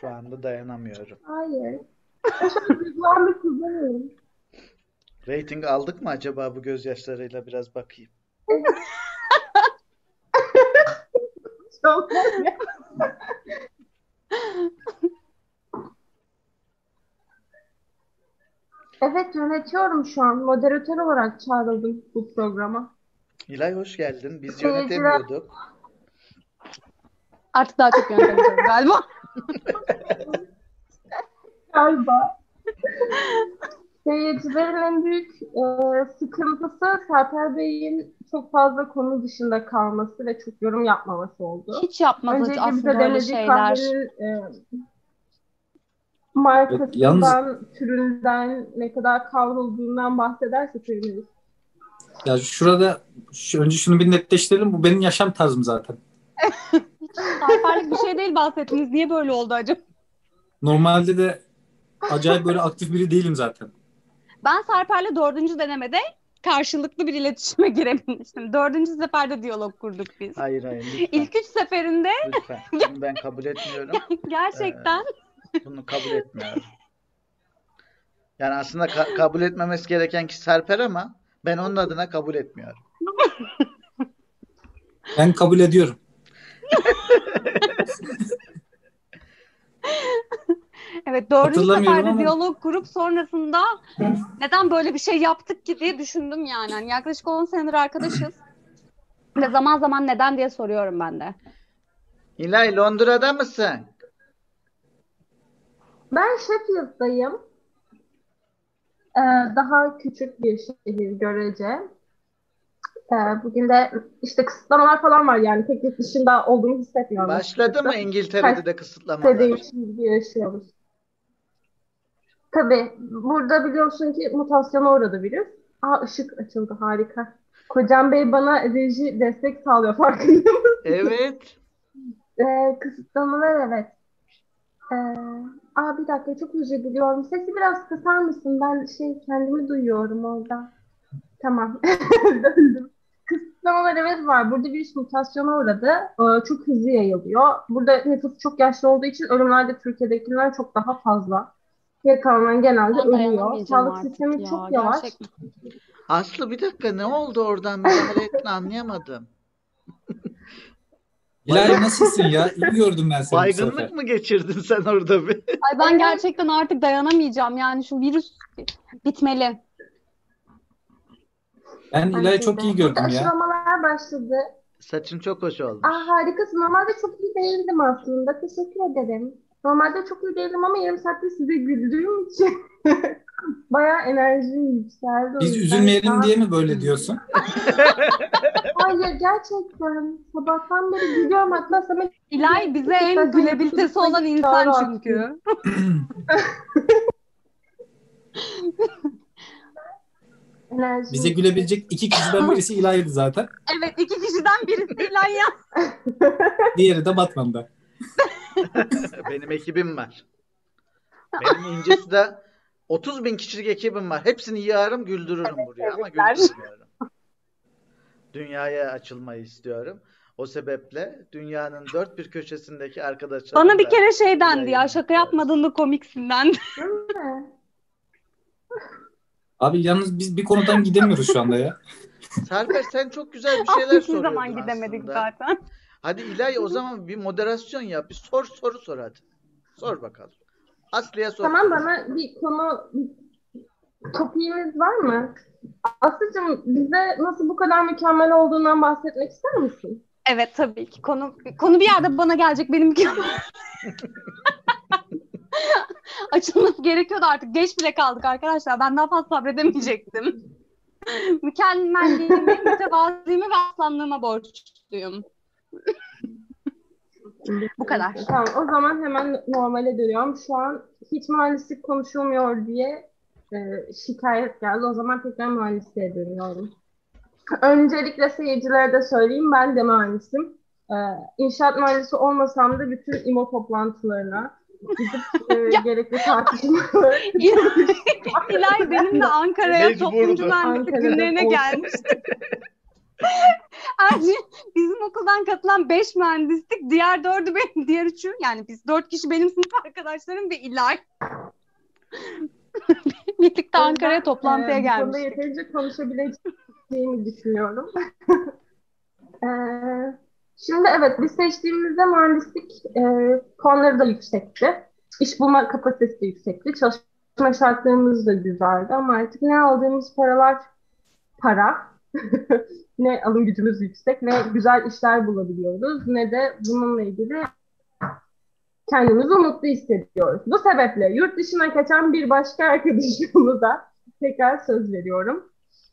Şu anda dayanamıyorum. Hayır. Duygulanmak istemiyorum. Rating aldık mı acaba bu gözyaşlarıyla biraz bakayım. Çok *laughs* Evet yönetiyorum şu an. Moderatör olarak çağrıldım bu programa. İlay hoş geldin. Biz Seyirciler- yönetemiyorduk. Artık daha çok yönetemiyorum galiba. *laughs* Galiba. Seyircilerin en büyük e, sıkıntısı Serper Bey'in çok fazla konu dışında kalması ve çok yorum yapmaması oldu. Hiç yapmadı aslında öyle şeyler. kahvenin e, markasından, yalnız- türünden, ne kadar kavrulduğundan bahsederse seviniriz. Ya şurada şu, önce şunu bir netleştirelim. Bu benim yaşam tarzım zaten. Serperlik bir şey değil bahsettiniz. Niye böyle oldu acaba? Normalde de acayip böyle aktif biri değilim zaten. Ben Serper'le dördüncü denemede karşılıklı bir iletişime girebilmiştim. Dördüncü seferde diyalog kurduk biz. Hayır hayır lütfen. İlk üç seferinde Lütfen. Bunu ben kabul etmiyorum. *laughs* gerçekten Bunu kabul etmiyorum. Yani aslında ka- kabul etmemesi gereken kişi Serper ama ben onun adına kabul etmiyorum. Ben kabul ediyorum. evet dördüncü Hatırlamıyorum seferde ama- diyalog kurup sonrasında neden böyle bir şey yaptık ki diye düşündüm yani. Hani yaklaşık 10 senedir arkadaşız. Ve zaman zaman neden diye soruyorum ben de. İlay Londra'da mısın? Ben Sheffield'dayım. Ee, daha küçük bir şehir görece. Ee, bugün de işte kısıtlamalar falan var yani pek yurt dışında olduğumu hissetmiyorum. Başladı mı. İngiltere'de de kısıtlamalar? Gibi yaşıyoruz. Tabii burada biliyorsun ki mutasyona uğradı virüs. Aa ışık açıldı harika. Kocam Bey bana reji destek sağlıyor farkında mısın? Evet. Ee, kısıtlamalar evet. Ee, aa bir dakika çok özür diliyorum. Sesi biraz kısar mısın? Ben şey kendimi duyuyorum orada. Tamam. *laughs* Döndüm. Kısıtlamalar evet var. Burada virüs mutasyona uğradı. Ee, çok hızlı yayılıyor. Burada nüfus çok yaşlı olduğu için ölümler de Türkiye'dekinden çok daha fazla. Yakalanan genelde Ben ölüyor. Sağlık sistemi ya, çok yavaş. gerçekten. Aslı bir dakika ne oldu oradan müdahale ettin anlayamadım. İlahi nasılsın ya? İyi *laughs* gördüm ben seni bu sefer. Baygınlık mı geçirdin sen orada bir? Ay ben gerçekten artık dayanamayacağım. Yani şu virüs bitmeli. Ben İlah'ı çok iyi gördüm ya. Aşılamalar başladı. Saçın çok hoş olmuş. Aa, harikasın. Normalde çok iyi değildim aslında. Teşekkür ederim. Normalde çok iyi değildim ama yarım saatte size güldüğüm için *laughs* bayağı enerjim yükseldi. Biz üzülmeyelim daha- diye mi böyle diyorsun? *laughs* Hayır gerçekten. Sabahtan beri gülüyorum. Hatta Samet İlay bize en YouTube'da olan insan çünkü. *laughs* enerjim Bize gülebilecek iki kişiden birisi İlahi'ydi zaten. Evet iki kişiden birisi İlay ya. Diğeri de Batman'da. *laughs* Benim ekibim var. Benim incesi de 30 bin kişilik ekibim var. Hepsini yığarım güldürürüm buraya ama güldürmüyorum. Dünyaya açılmayı istiyorum. O sebeple dünyanın dört bir köşesindeki arkadaşlarım Bana bir kere şey dendi ya şaka yapmadığında komiksin dendi. *laughs* Değil mi? Abi yalnız biz bir konudan gidemiyoruz şu anda ya. Serper sen çok güzel bir şeyler Hiçbir zaman soruyordun gidemedik aslında. zaten. Hadi İlay o zaman bir moderasyon yap. Bir sor soru sor hadi. Sor bakalım. Aslı'ya sor. Tamam bana bir konu topimiz var mı? Aslıcığım bize nasıl bu kadar mükemmel olduğundan bahsetmek ister misin? Evet tabii ki. Konu konu bir yerde bana gelecek benim *laughs* Açılması gerekiyordu artık. Geç bile kaldık arkadaşlar. Ben daha fazla sabredemeyecektim. *laughs* Mükemmelliğimi, mütevaziliğimi ve aslanlığıma borçluyum. Bu kadar. Tamam o zaman hemen normale dönüyorum. Şu an hiç mühendislik konuşulmuyor diye e, şikayet geldi. O zaman tekrar mühendisliğe dönüyorum. Öncelikle seyircilere de söyleyeyim. Ben de mühendisim. Ee, inşaat mühendisi olmasam da bütün İMO toplantılarına gidip e, *laughs* gerekli tartışmaları *laughs* *laughs* İlay benim de Ankara'ya toplumcu mühendislik Ankara'da günlerine olsun. gelmişti. Ayrıca bizim okuldan katılan 5 mühendislik, diğer dördü benim, diğer üçü yani biz dört kişi benim sınıf arkadaşlarım ve İlay. *laughs* Birlikte Ankara'ya toplantıya konuda gelmiştik. yeterince konuşabileceğimi düşünüyorum. Ee, *laughs* şimdi evet biz seçtiğimizde mühendislik e, puanları da yüksekti. İş bulma kapasitesi de yüksekti. Çalışma şartlarımız da güzeldi ama artık ne aldığımız paralar para, *laughs* ne alım gücümüz yüksek, ne güzel işler bulabiliyoruz, ne de bununla ilgili kendimizi mutlu hissediyoruz. Bu sebeple yurt dışına kaçan bir başka arkadaşımıza tekrar söz veriyorum.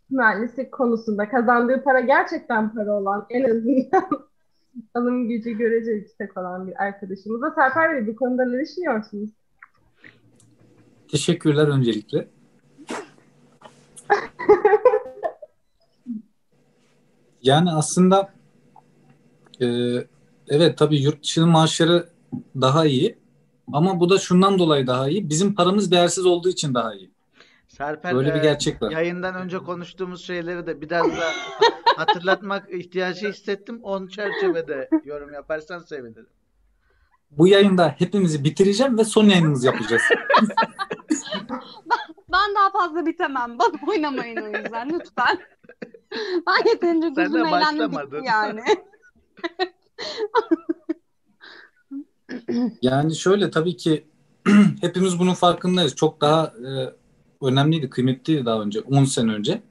Mühendislik konusunda kazandığı para gerçekten para olan en azından *laughs* alım gücü görece yüksek olan bir arkadaşımıza. Serper Bey bu konuda ne düşünüyorsunuz? Teşekkürler öncelikle. Yani aslında e, evet tabii yurt dışının maaşları daha iyi ama bu da şundan dolayı daha iyi. Bizim paramız değersiz olduğu için daha iyi. Serper Böyle bir e, gerçek var. yayından önce konuştuğumuz şeyleri de biraz da *laughs* hatırlatmak ihtiyacı hissettim. On çerçevede yorum yaparsan sevinirim. Bu yayında hepimizi bitireceğim ve son yayınımızı yapacağız. *laughs* Ben daha fazla bitemem. Bana oynamayın o yüzden lütfen. Ben yeterince Sen gözüm eğlendim yani. *laughs* Yani şöyle tabii ki *clears throat* hepimiz bunun farkındayız. Çok daha e, önemliydi, kıymetliydi daha önce, 10 sene önce.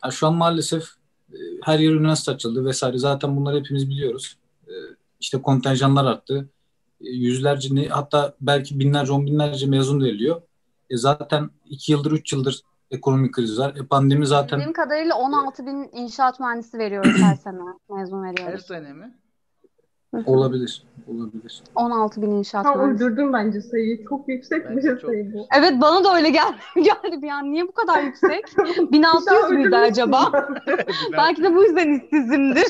Ha, şu an maalesef e, her yer üniversite açıldı vesaire. Zaten bunları hepimiz biliyoruz. E, işte kontenjanlar arttı. Yüzlerce, ne- hatta belki binlerce, on binlerce mezun veriliyor. E, zaten 2 yıldır, 3 yıldır ekonomik kriz var. E, pandemi zaten Bildiğim kadarıyla 16 bin inşaat mühendisi veriyoruz her *clears throat* sene. Mezun Her veriyoruz. sene mi? olabilir. Olabilir. 16 bin inşaat Tam mühendisi. uydurdum bence sayıyı. Çok yüksek Bence bir çok sayı bu. Evet bana da öyle geldi. *laughs* geldi bir an. Niye bu kadar yüksek? *laughs* 1600 müydü acaba? *laughs* Belki de bu yüzden işsizimdir.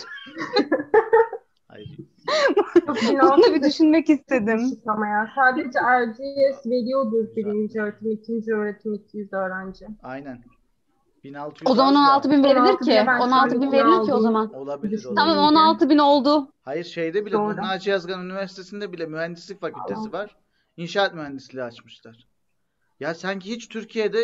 Bunu bir düşünmek istedim. Ama ya sadece RGS veriyordur birinci öğretim, ikinci öğretim 200 öğrenci. Aynen. 1600 O zaman az da 16 bin verilir 16 ki. bine ben 16 bin verilir ki o zaman. Olabilir Tamam, Tamam olabilir. 16 bin oldu. Hayır şeyde bile Doğru. Naci Yazgan Üniversitesi'nde bile mühendislik fakültesi var. İnşaat mühendisliği açmışlar. Ya sanki hiç Türkiye'de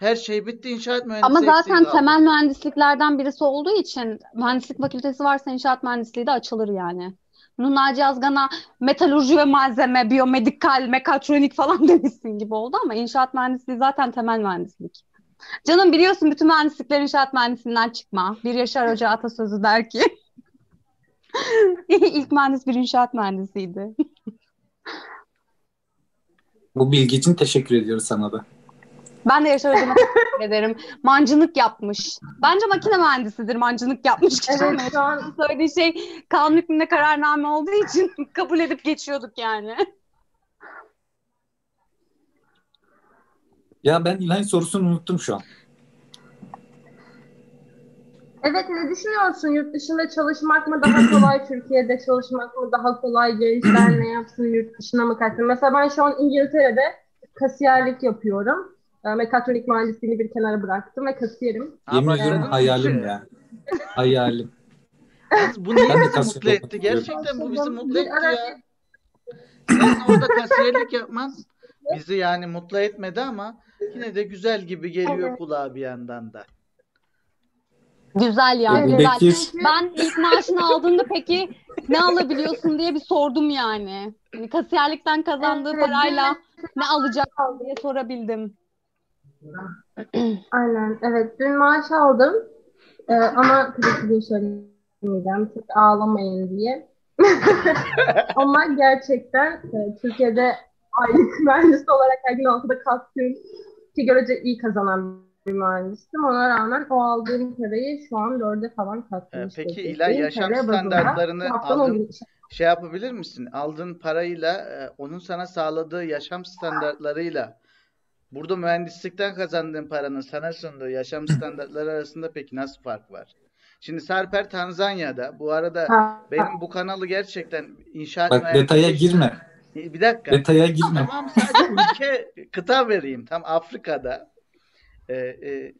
her şey bitti inşaat mühendisliği Ama zaten temel mühendisliklerden birisi olduğu için mühendislik fakültesi varsa inşaat mühendisliği de açılır yani. Bunu Naci Yazgan'a metalurji ve malzeme, biyomedikal, mekatronik falan *laughs* demişsin gibi oldu ama inşaat mühendisliği zaten temel mühendislik. Canım biliyorsun bütün mühendislikler inşaat mühendisliğinden çıkma. Bir Yaşar Hoca atasözü der ki *laughs* ilk mühendis bir inşaat mühendisiydi. Bu bilgi için teşekkür ediyoruz sana da. Ben de Yaşar Hocam'a teşekkür ederim. Mancınık yapmış. Bence makine mühendisidir mancınık yapmış kişi. Evet şu an Söylediği şey kanun hükmünde kararname olduğu için *laughs* kabul edip geçiyorduk yani. Ya ben İlhan sorusunu unuttum şu an. Evet ne düşünüyorsun? Yurt dışında çalışmak mı daha kolay, *clears throat* Türkiye'de çalışmak mı daha kolay? Gençler ne yapsın, yurt dışına mı kaçsın? Mesela ben şu an İngiltere'de kasiyerlik yapıyorum. E, Mekatronik mühendisliğini bir kenara bıraktım ve kasiyerim. Yemin ediyorum mı hayalim ya. Hayalim. Bu niye Ben bizi mutlu etti? Gerçekten bu bizi mutlu etti ya. Sen orada kasiyerlik yapman bizi yani mutlu etmedi ama yine de güzel gibi geliyor Evet. kulağa bir yandan da. Güzel yani Evet. güzel. Bekir. Ben ilk maaşını aldığında peki ne alabiliyorsun diye bir sordum yani. Hani kasiyerlikten kazandığı Evet, parayla ne alacak diye sorabildim. *clears throat* Aynen evet dün maaş aldım Ee, ama tabii ki de söylemeyeceğim çok ağlamayın diye. *laughs* Ama gerçekten e, Türkiye'de aylık *laughs* mühendis olarak her gün altıda kalktığım ki görece iyi kazanan bir mühendistim. Ona rağmen o aldığım parayı şu an dörde falan Ee, katlamış peki vaziyette. İlay yaşam standartlarını aldın şey yapabilir misin? Aldığın parayla e, onun sana sağladığı yaşam standartlarıyla burada mühendislikten kazandığın paranın sana sunduğu yaşam standartları arasında peki nasıl fark var? Şimdi Sarper Tanzanya'da. Bu arada benim bu kanalı gerçekten inşaat Bak detaya girme. Bir dakika. Detaya girme. Tamam sadece ülke *laughs* kıta vereyim. Tam Afrika'da. Ee, e,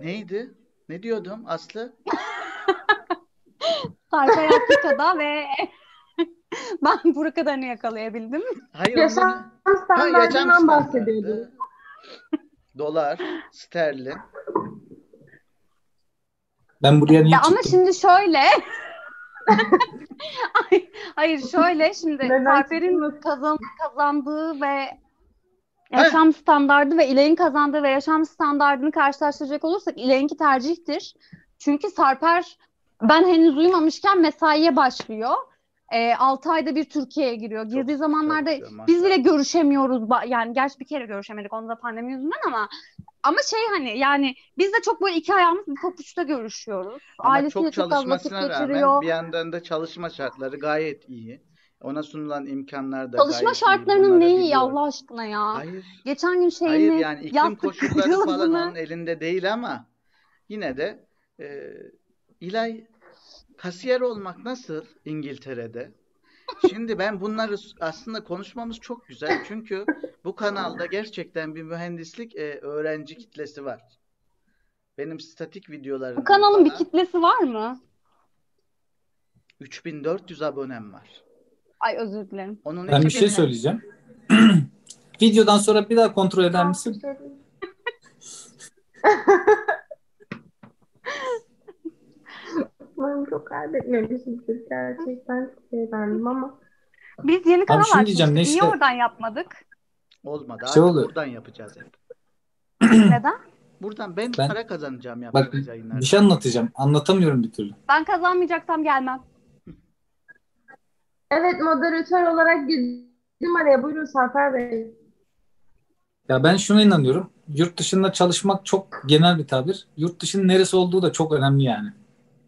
*laughs* neydi? Ne diyordum Aslı? Sarper Afrika'da ve *laughs* ben bu kadarını yakalayabildim. Hayır Yaşam onları- Ha, yaşam standartından standartı. bahsediyordum. *laughs* Dolar, sterlin. Ben buraya niye Ya ama çıktım? şimdi şöyle *laughs* Ay- Hayır şöyle şimdi Sarper'in kazan, kazandığı ve yaşam standardı ve İlay'ın kazandığı ve yaşam standardını karşılaştıracak olursak İlay'ınki tercihtir. Çünkü Sarper ben henüz uyumamışken mesaiye başlıyor. E, 6 ayda bir Türkiye'ye giriyor. Girdiği zamanlarda çalışıyor, biz bile görüşemiyoruz. Yani gerçi bir kere görüşemedik onu da pandemi yüzünden ama ama şey hani yani biz de çok böyle iki ayağımız bir papuçta görüşüyoruz. Ama Ailesiyle çok çok çalışmasına rağmen geçiriyor. bir yandan da çalışma şartları gayet iyi. Ona sunulan imkanlar da Çalışma şartlarının neyi biliyorum. Allah aşkına ya? Hayır. Geçen gün Hayır şeyini yani iklim koşulları *laughs* falan onun elinde değil ama yine de e, İlay kasiyer olmak nasıl İngiltere'de? Şimdi ben bunları aslında konuşmamız çok güzel çünkü bu kanalda gerçekten bir mühendislik e, öğrenci kitlesi var. Benim statik bu videolarımdan kanalın bir kitlesi var mı? 3400 abonem var. Ay özür dilerim. Onun Ben bir 2000 şey söyleyeceğim. *clears throat* Videodan sonra bir daha kontrol eder misin? *laughs* Umarım çok kaybetmemişizdir gerçekten çok eğlendim ama Biz yeni kanal şunu diyeceğim, açmıştık. Niye Neşe- oradan yapmadık? olmadı. Şey Artık oldu. buradan yapacağız hep. *clears throat* Neden? Buradan ben, Ben- para kazanacağım Bak yaptığımız yayınlarda. bir şey anlatacağım. Anlatamıyorum bir türlü. Ben kazanmayacaksam gelmem. *laughs* evet moderatör olarak girdim araya buyurun Sarper Bey. Ya ben şuna inanıyorum. Yurt dışında çalışmak çok genel bir tabir. Yurt dışının neresi olduğu da çok önemli yani.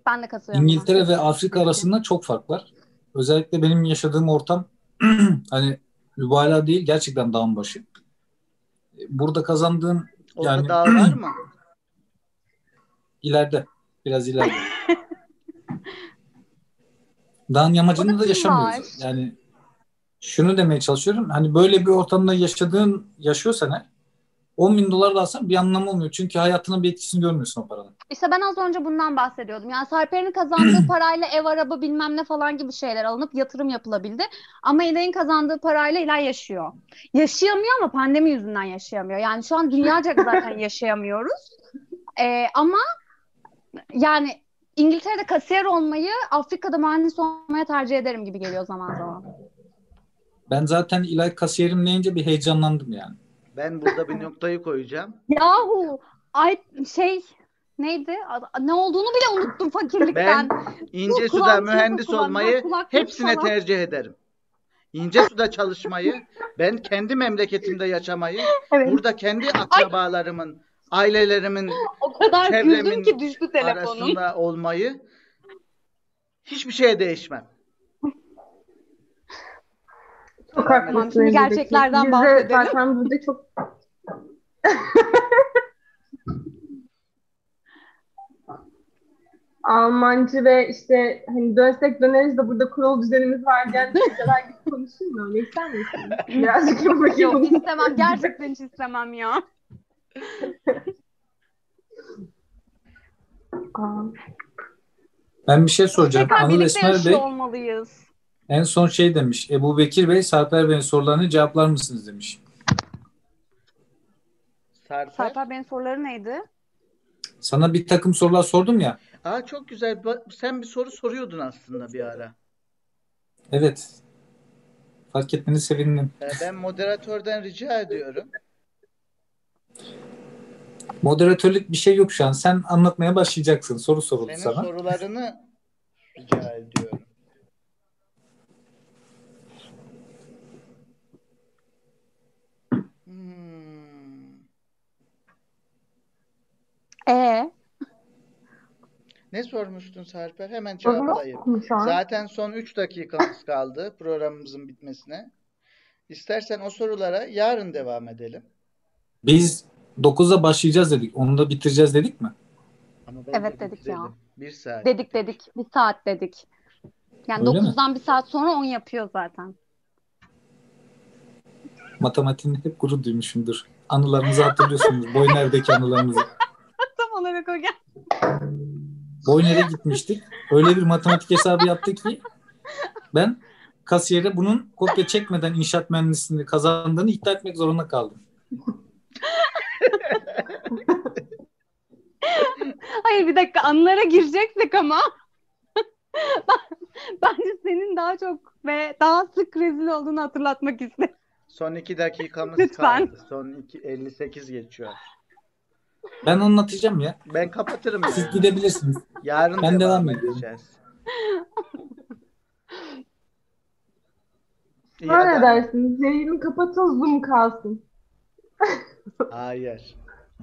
Ben de katılıyorum. İngiltere ve Afrika arasında çok fark var. Özellikle benim yaşadığım ortam *clears throat* hani mübalağa değil gerçekten dağın başı. Burada kazandığım Orada yani- dağ var mı? *clears throat* ileride biraz ileride. *laughs* Dağın yamacında da yaşamıyoruz. var? Yani şunu demeye çalışıyorum. Hani böyle bir ortamda yaşadığın yaşıyorsan eğer 10 bin dolar da alsan bir anlamı olmuyor. Çünkü hayatının bir etkisini görmüyorsun o paranın. İşte ben az önce bundan bahsediyordum. Yani Sarper'in kazandığı *clears throat* parayla ev, araba bilmem ne falan gibi şeyler alınıp yatırım yapılabildi. Ama İlay'ın kazandığı parayla İlay yaşıyor. Yaşayamıyor ama pandemi yüzünden yaşayamıyor. Yani şu an dünyaca *laughs* zaten yaşayamıyoruz. Ee, ama yani İngiltere'de kasiyer olmayı Afrika'da mühendis olmaya tercih ederim gibi geliyor zaman zaman. Ben zaten İlay kasiyerim deyince bir heyecanlandım yani. Ben burada bir noktayı koyacağım. *laughs* Yahu ay şey neydi? Ne olduğunu bile unuttum fakirlikten. İnce Bu suda mühendis olmayı hepsine falan. tercih ederim. İnce suda çalışmayı, ben kendi memleketimde yaşamayı, Evet. burada kendi akrabalarımın, ailelerimin O kadar Çevremin ki düştü telefonum. arasında olmayı hiçbir şeye değişmem. Çok haklısın. şimdi gerçeklerden Biz de bahsedelim. zaten burada çok *laughs* Almancı ve işte hani dönsek döneriz de burada kurul düzenimiz var diyen şeyler gibi mı? Öyle ister misin? Birazcık *laughs* yapmak Yok istemem. Gerçekten hiç istemem ya. *laughs* Ben bir şey soracağım. Tekrar Anıl birlikte Esmer Bey yaşıyor olmalıyız. En son şey demiş. Ebu Bekir Bey, Sarper Bey'in sorularını cevaplar mısınız demiş. Sarper. Sarper Bey'in soruları neydi? Sana bir takım sorular sordum ya. Aa çok güzel. Sen bir soru soruyordun aslında bir ara. Evet. Fark etmeni sevindim. Ee, ben moderatörden rica ediyorum. Moderatörlük bir şey yok şu an. Sen anlatmaya başlayacaksın. Soru soruldu Senin sana. sorularını rica ediyorum. Hmm. E Ne sormuştun Sarper? Hemen cevaplayayım. Zaten son 3 dakikamız kaldı programımızın bitmesine. İstersen o sorulara yarın devam edelim. Biz 9'da başlayacağız dedik. Onu da bitireceğiz dedik mi? Ama ben Evet de dedik ya. Bir saat. dedik dedik. Bir saat dedik. Yani Öyle mi? 9'dan bir saat sonra 10 yapıyor zaten. Matematiğini hep gurur duymuşumdur. Anılarınızı hatırlıyorsunuz. Boyner'deki anılarınızı. *laughs* Tam olarak o gel. Boyner'e gitmiştik. Öyle bir matematik hesabı yaptık ki ben kasiyere bunun kopya çekmeden inşaat mühendisliğini kazandığını iddia etmek zorunda kaldım. Hayır bir dakika anılara gireceksek ama ben, bence senin daha çok ve daha sık rezil olduğunu hatırlatmak istedim. Son 2 dakikamız Lütfen. kaldı. Son iki, 58 geçiyor. Ben anlatacağım ya. Ben kapatırım. Siz yani. gidebilirsiniz. Yarın Ben devam, devam ediyorum. Ne hadi. dersiniz? Yayını kapatın Zoom kalsın. Hayır.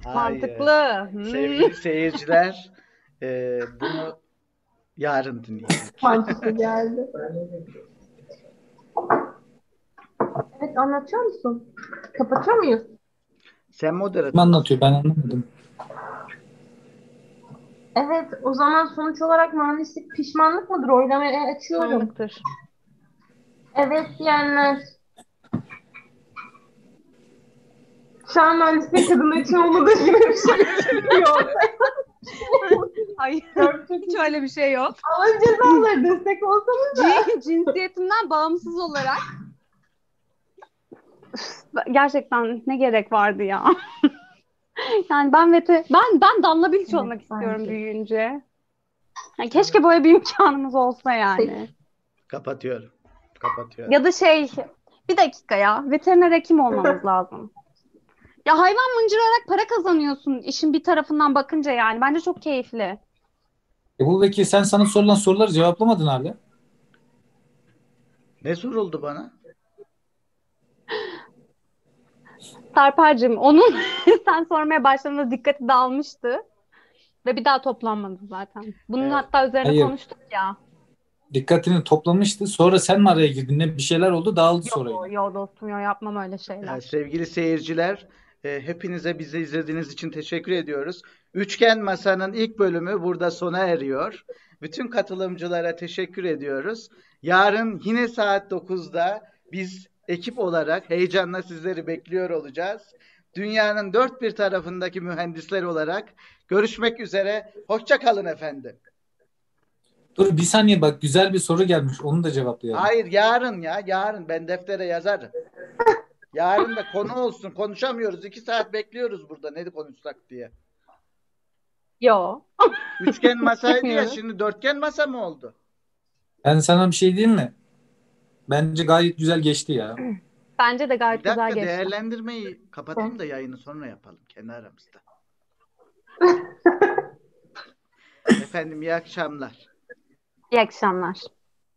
Hayır. Mantıklı. Hmm. Sevgili seyirciler, e, bunu yarın dinleyelim. Mantıklı *laughs* geldi. Evet anlatıyor musun? Kapatıyor muyuz? Sen moderatör. Anlatıyor ben anlamadım. Evet o zaman sonuç olarak mühendislik pişmanlık mıdır? Oylamayı açıyorum. Mantıktır. Evet diyenler. Şu an mühendislik kadın için olmadığı gibi bir şey çıkıyor. Hayır. Hiç öyle bir şey yok. Allah'ın cezaları destek olsanız da. Cin- cinsiyetimden bağımsız olarak gerçekten ne gerek vardı ya. *laughs* yani ben vete ben ben Damla Bilic Evet, olmak istiyorum bence. büyüyünce. Yani keşke böyle bir imkanımız olsa yani. Kapatıyorum. Kapatıyorum. Ya da şey bir dakika ya veteriner hekim olmamız *laughs* lazım. Ya hayvan mıncırarak para kazanıyorsun işin bir tarafından bakınca yani. Bence çok keyifli. Ebu Bekir sen sana sorulan soruları cevaplamadın hala. Ne soruldu bana? Sarper'cim onun *laughs* sen sormaya başladığında dikkati dağılmıştı. Ve bir daha toplanmadı zaten. Bunun Evet. hatta üzerine Hayır. konuştuk ya. Dikkatini toplamıştı. Sonra sen mi araya girdin? Ne bir şeyler oldu dağıldı sonra. Yo, yo dostum yo yapmam öyle şeyler. Yani sevgili seyirciler, e, hepinize bizi izlediğiniz için teşekkür ediyoruz. Üçgen Masa'nın ilk bölümü burada sona eriyor. Bütün katılımcılara teşekkür ediyoruz. Yarın yine saat 9'da biz ekip olarak heyecanla sizleri bekliyor olacağız. Dünyanın dört bir tarafındaki mühendisler olarak görüşmek üzere. Hoşça kalın efendim. Dur bir saniye bak güzel bir soru gelmiş. Onu da cevaplayalım. Hayır yarın ya yarın ben deftere yazarım. Yarın da konu olsun konuşamıyoruz. iki saat bekliyoruz burada ne konuşsak diye. Yo. Üçgen masaydı ya *laughs* şimdi dörtgen masa mı oldu? Ben sana bir şey diyeyim mi? Bence gayet güzel geçti ya. *clears throat* Bence de gayet Bir dakika güzel geçti. değerlendirmeyi kapatayım da yayını sonra yapalım kendi aramızda. *laughs* Efendim iyi akşamlar. İyi akşamlar.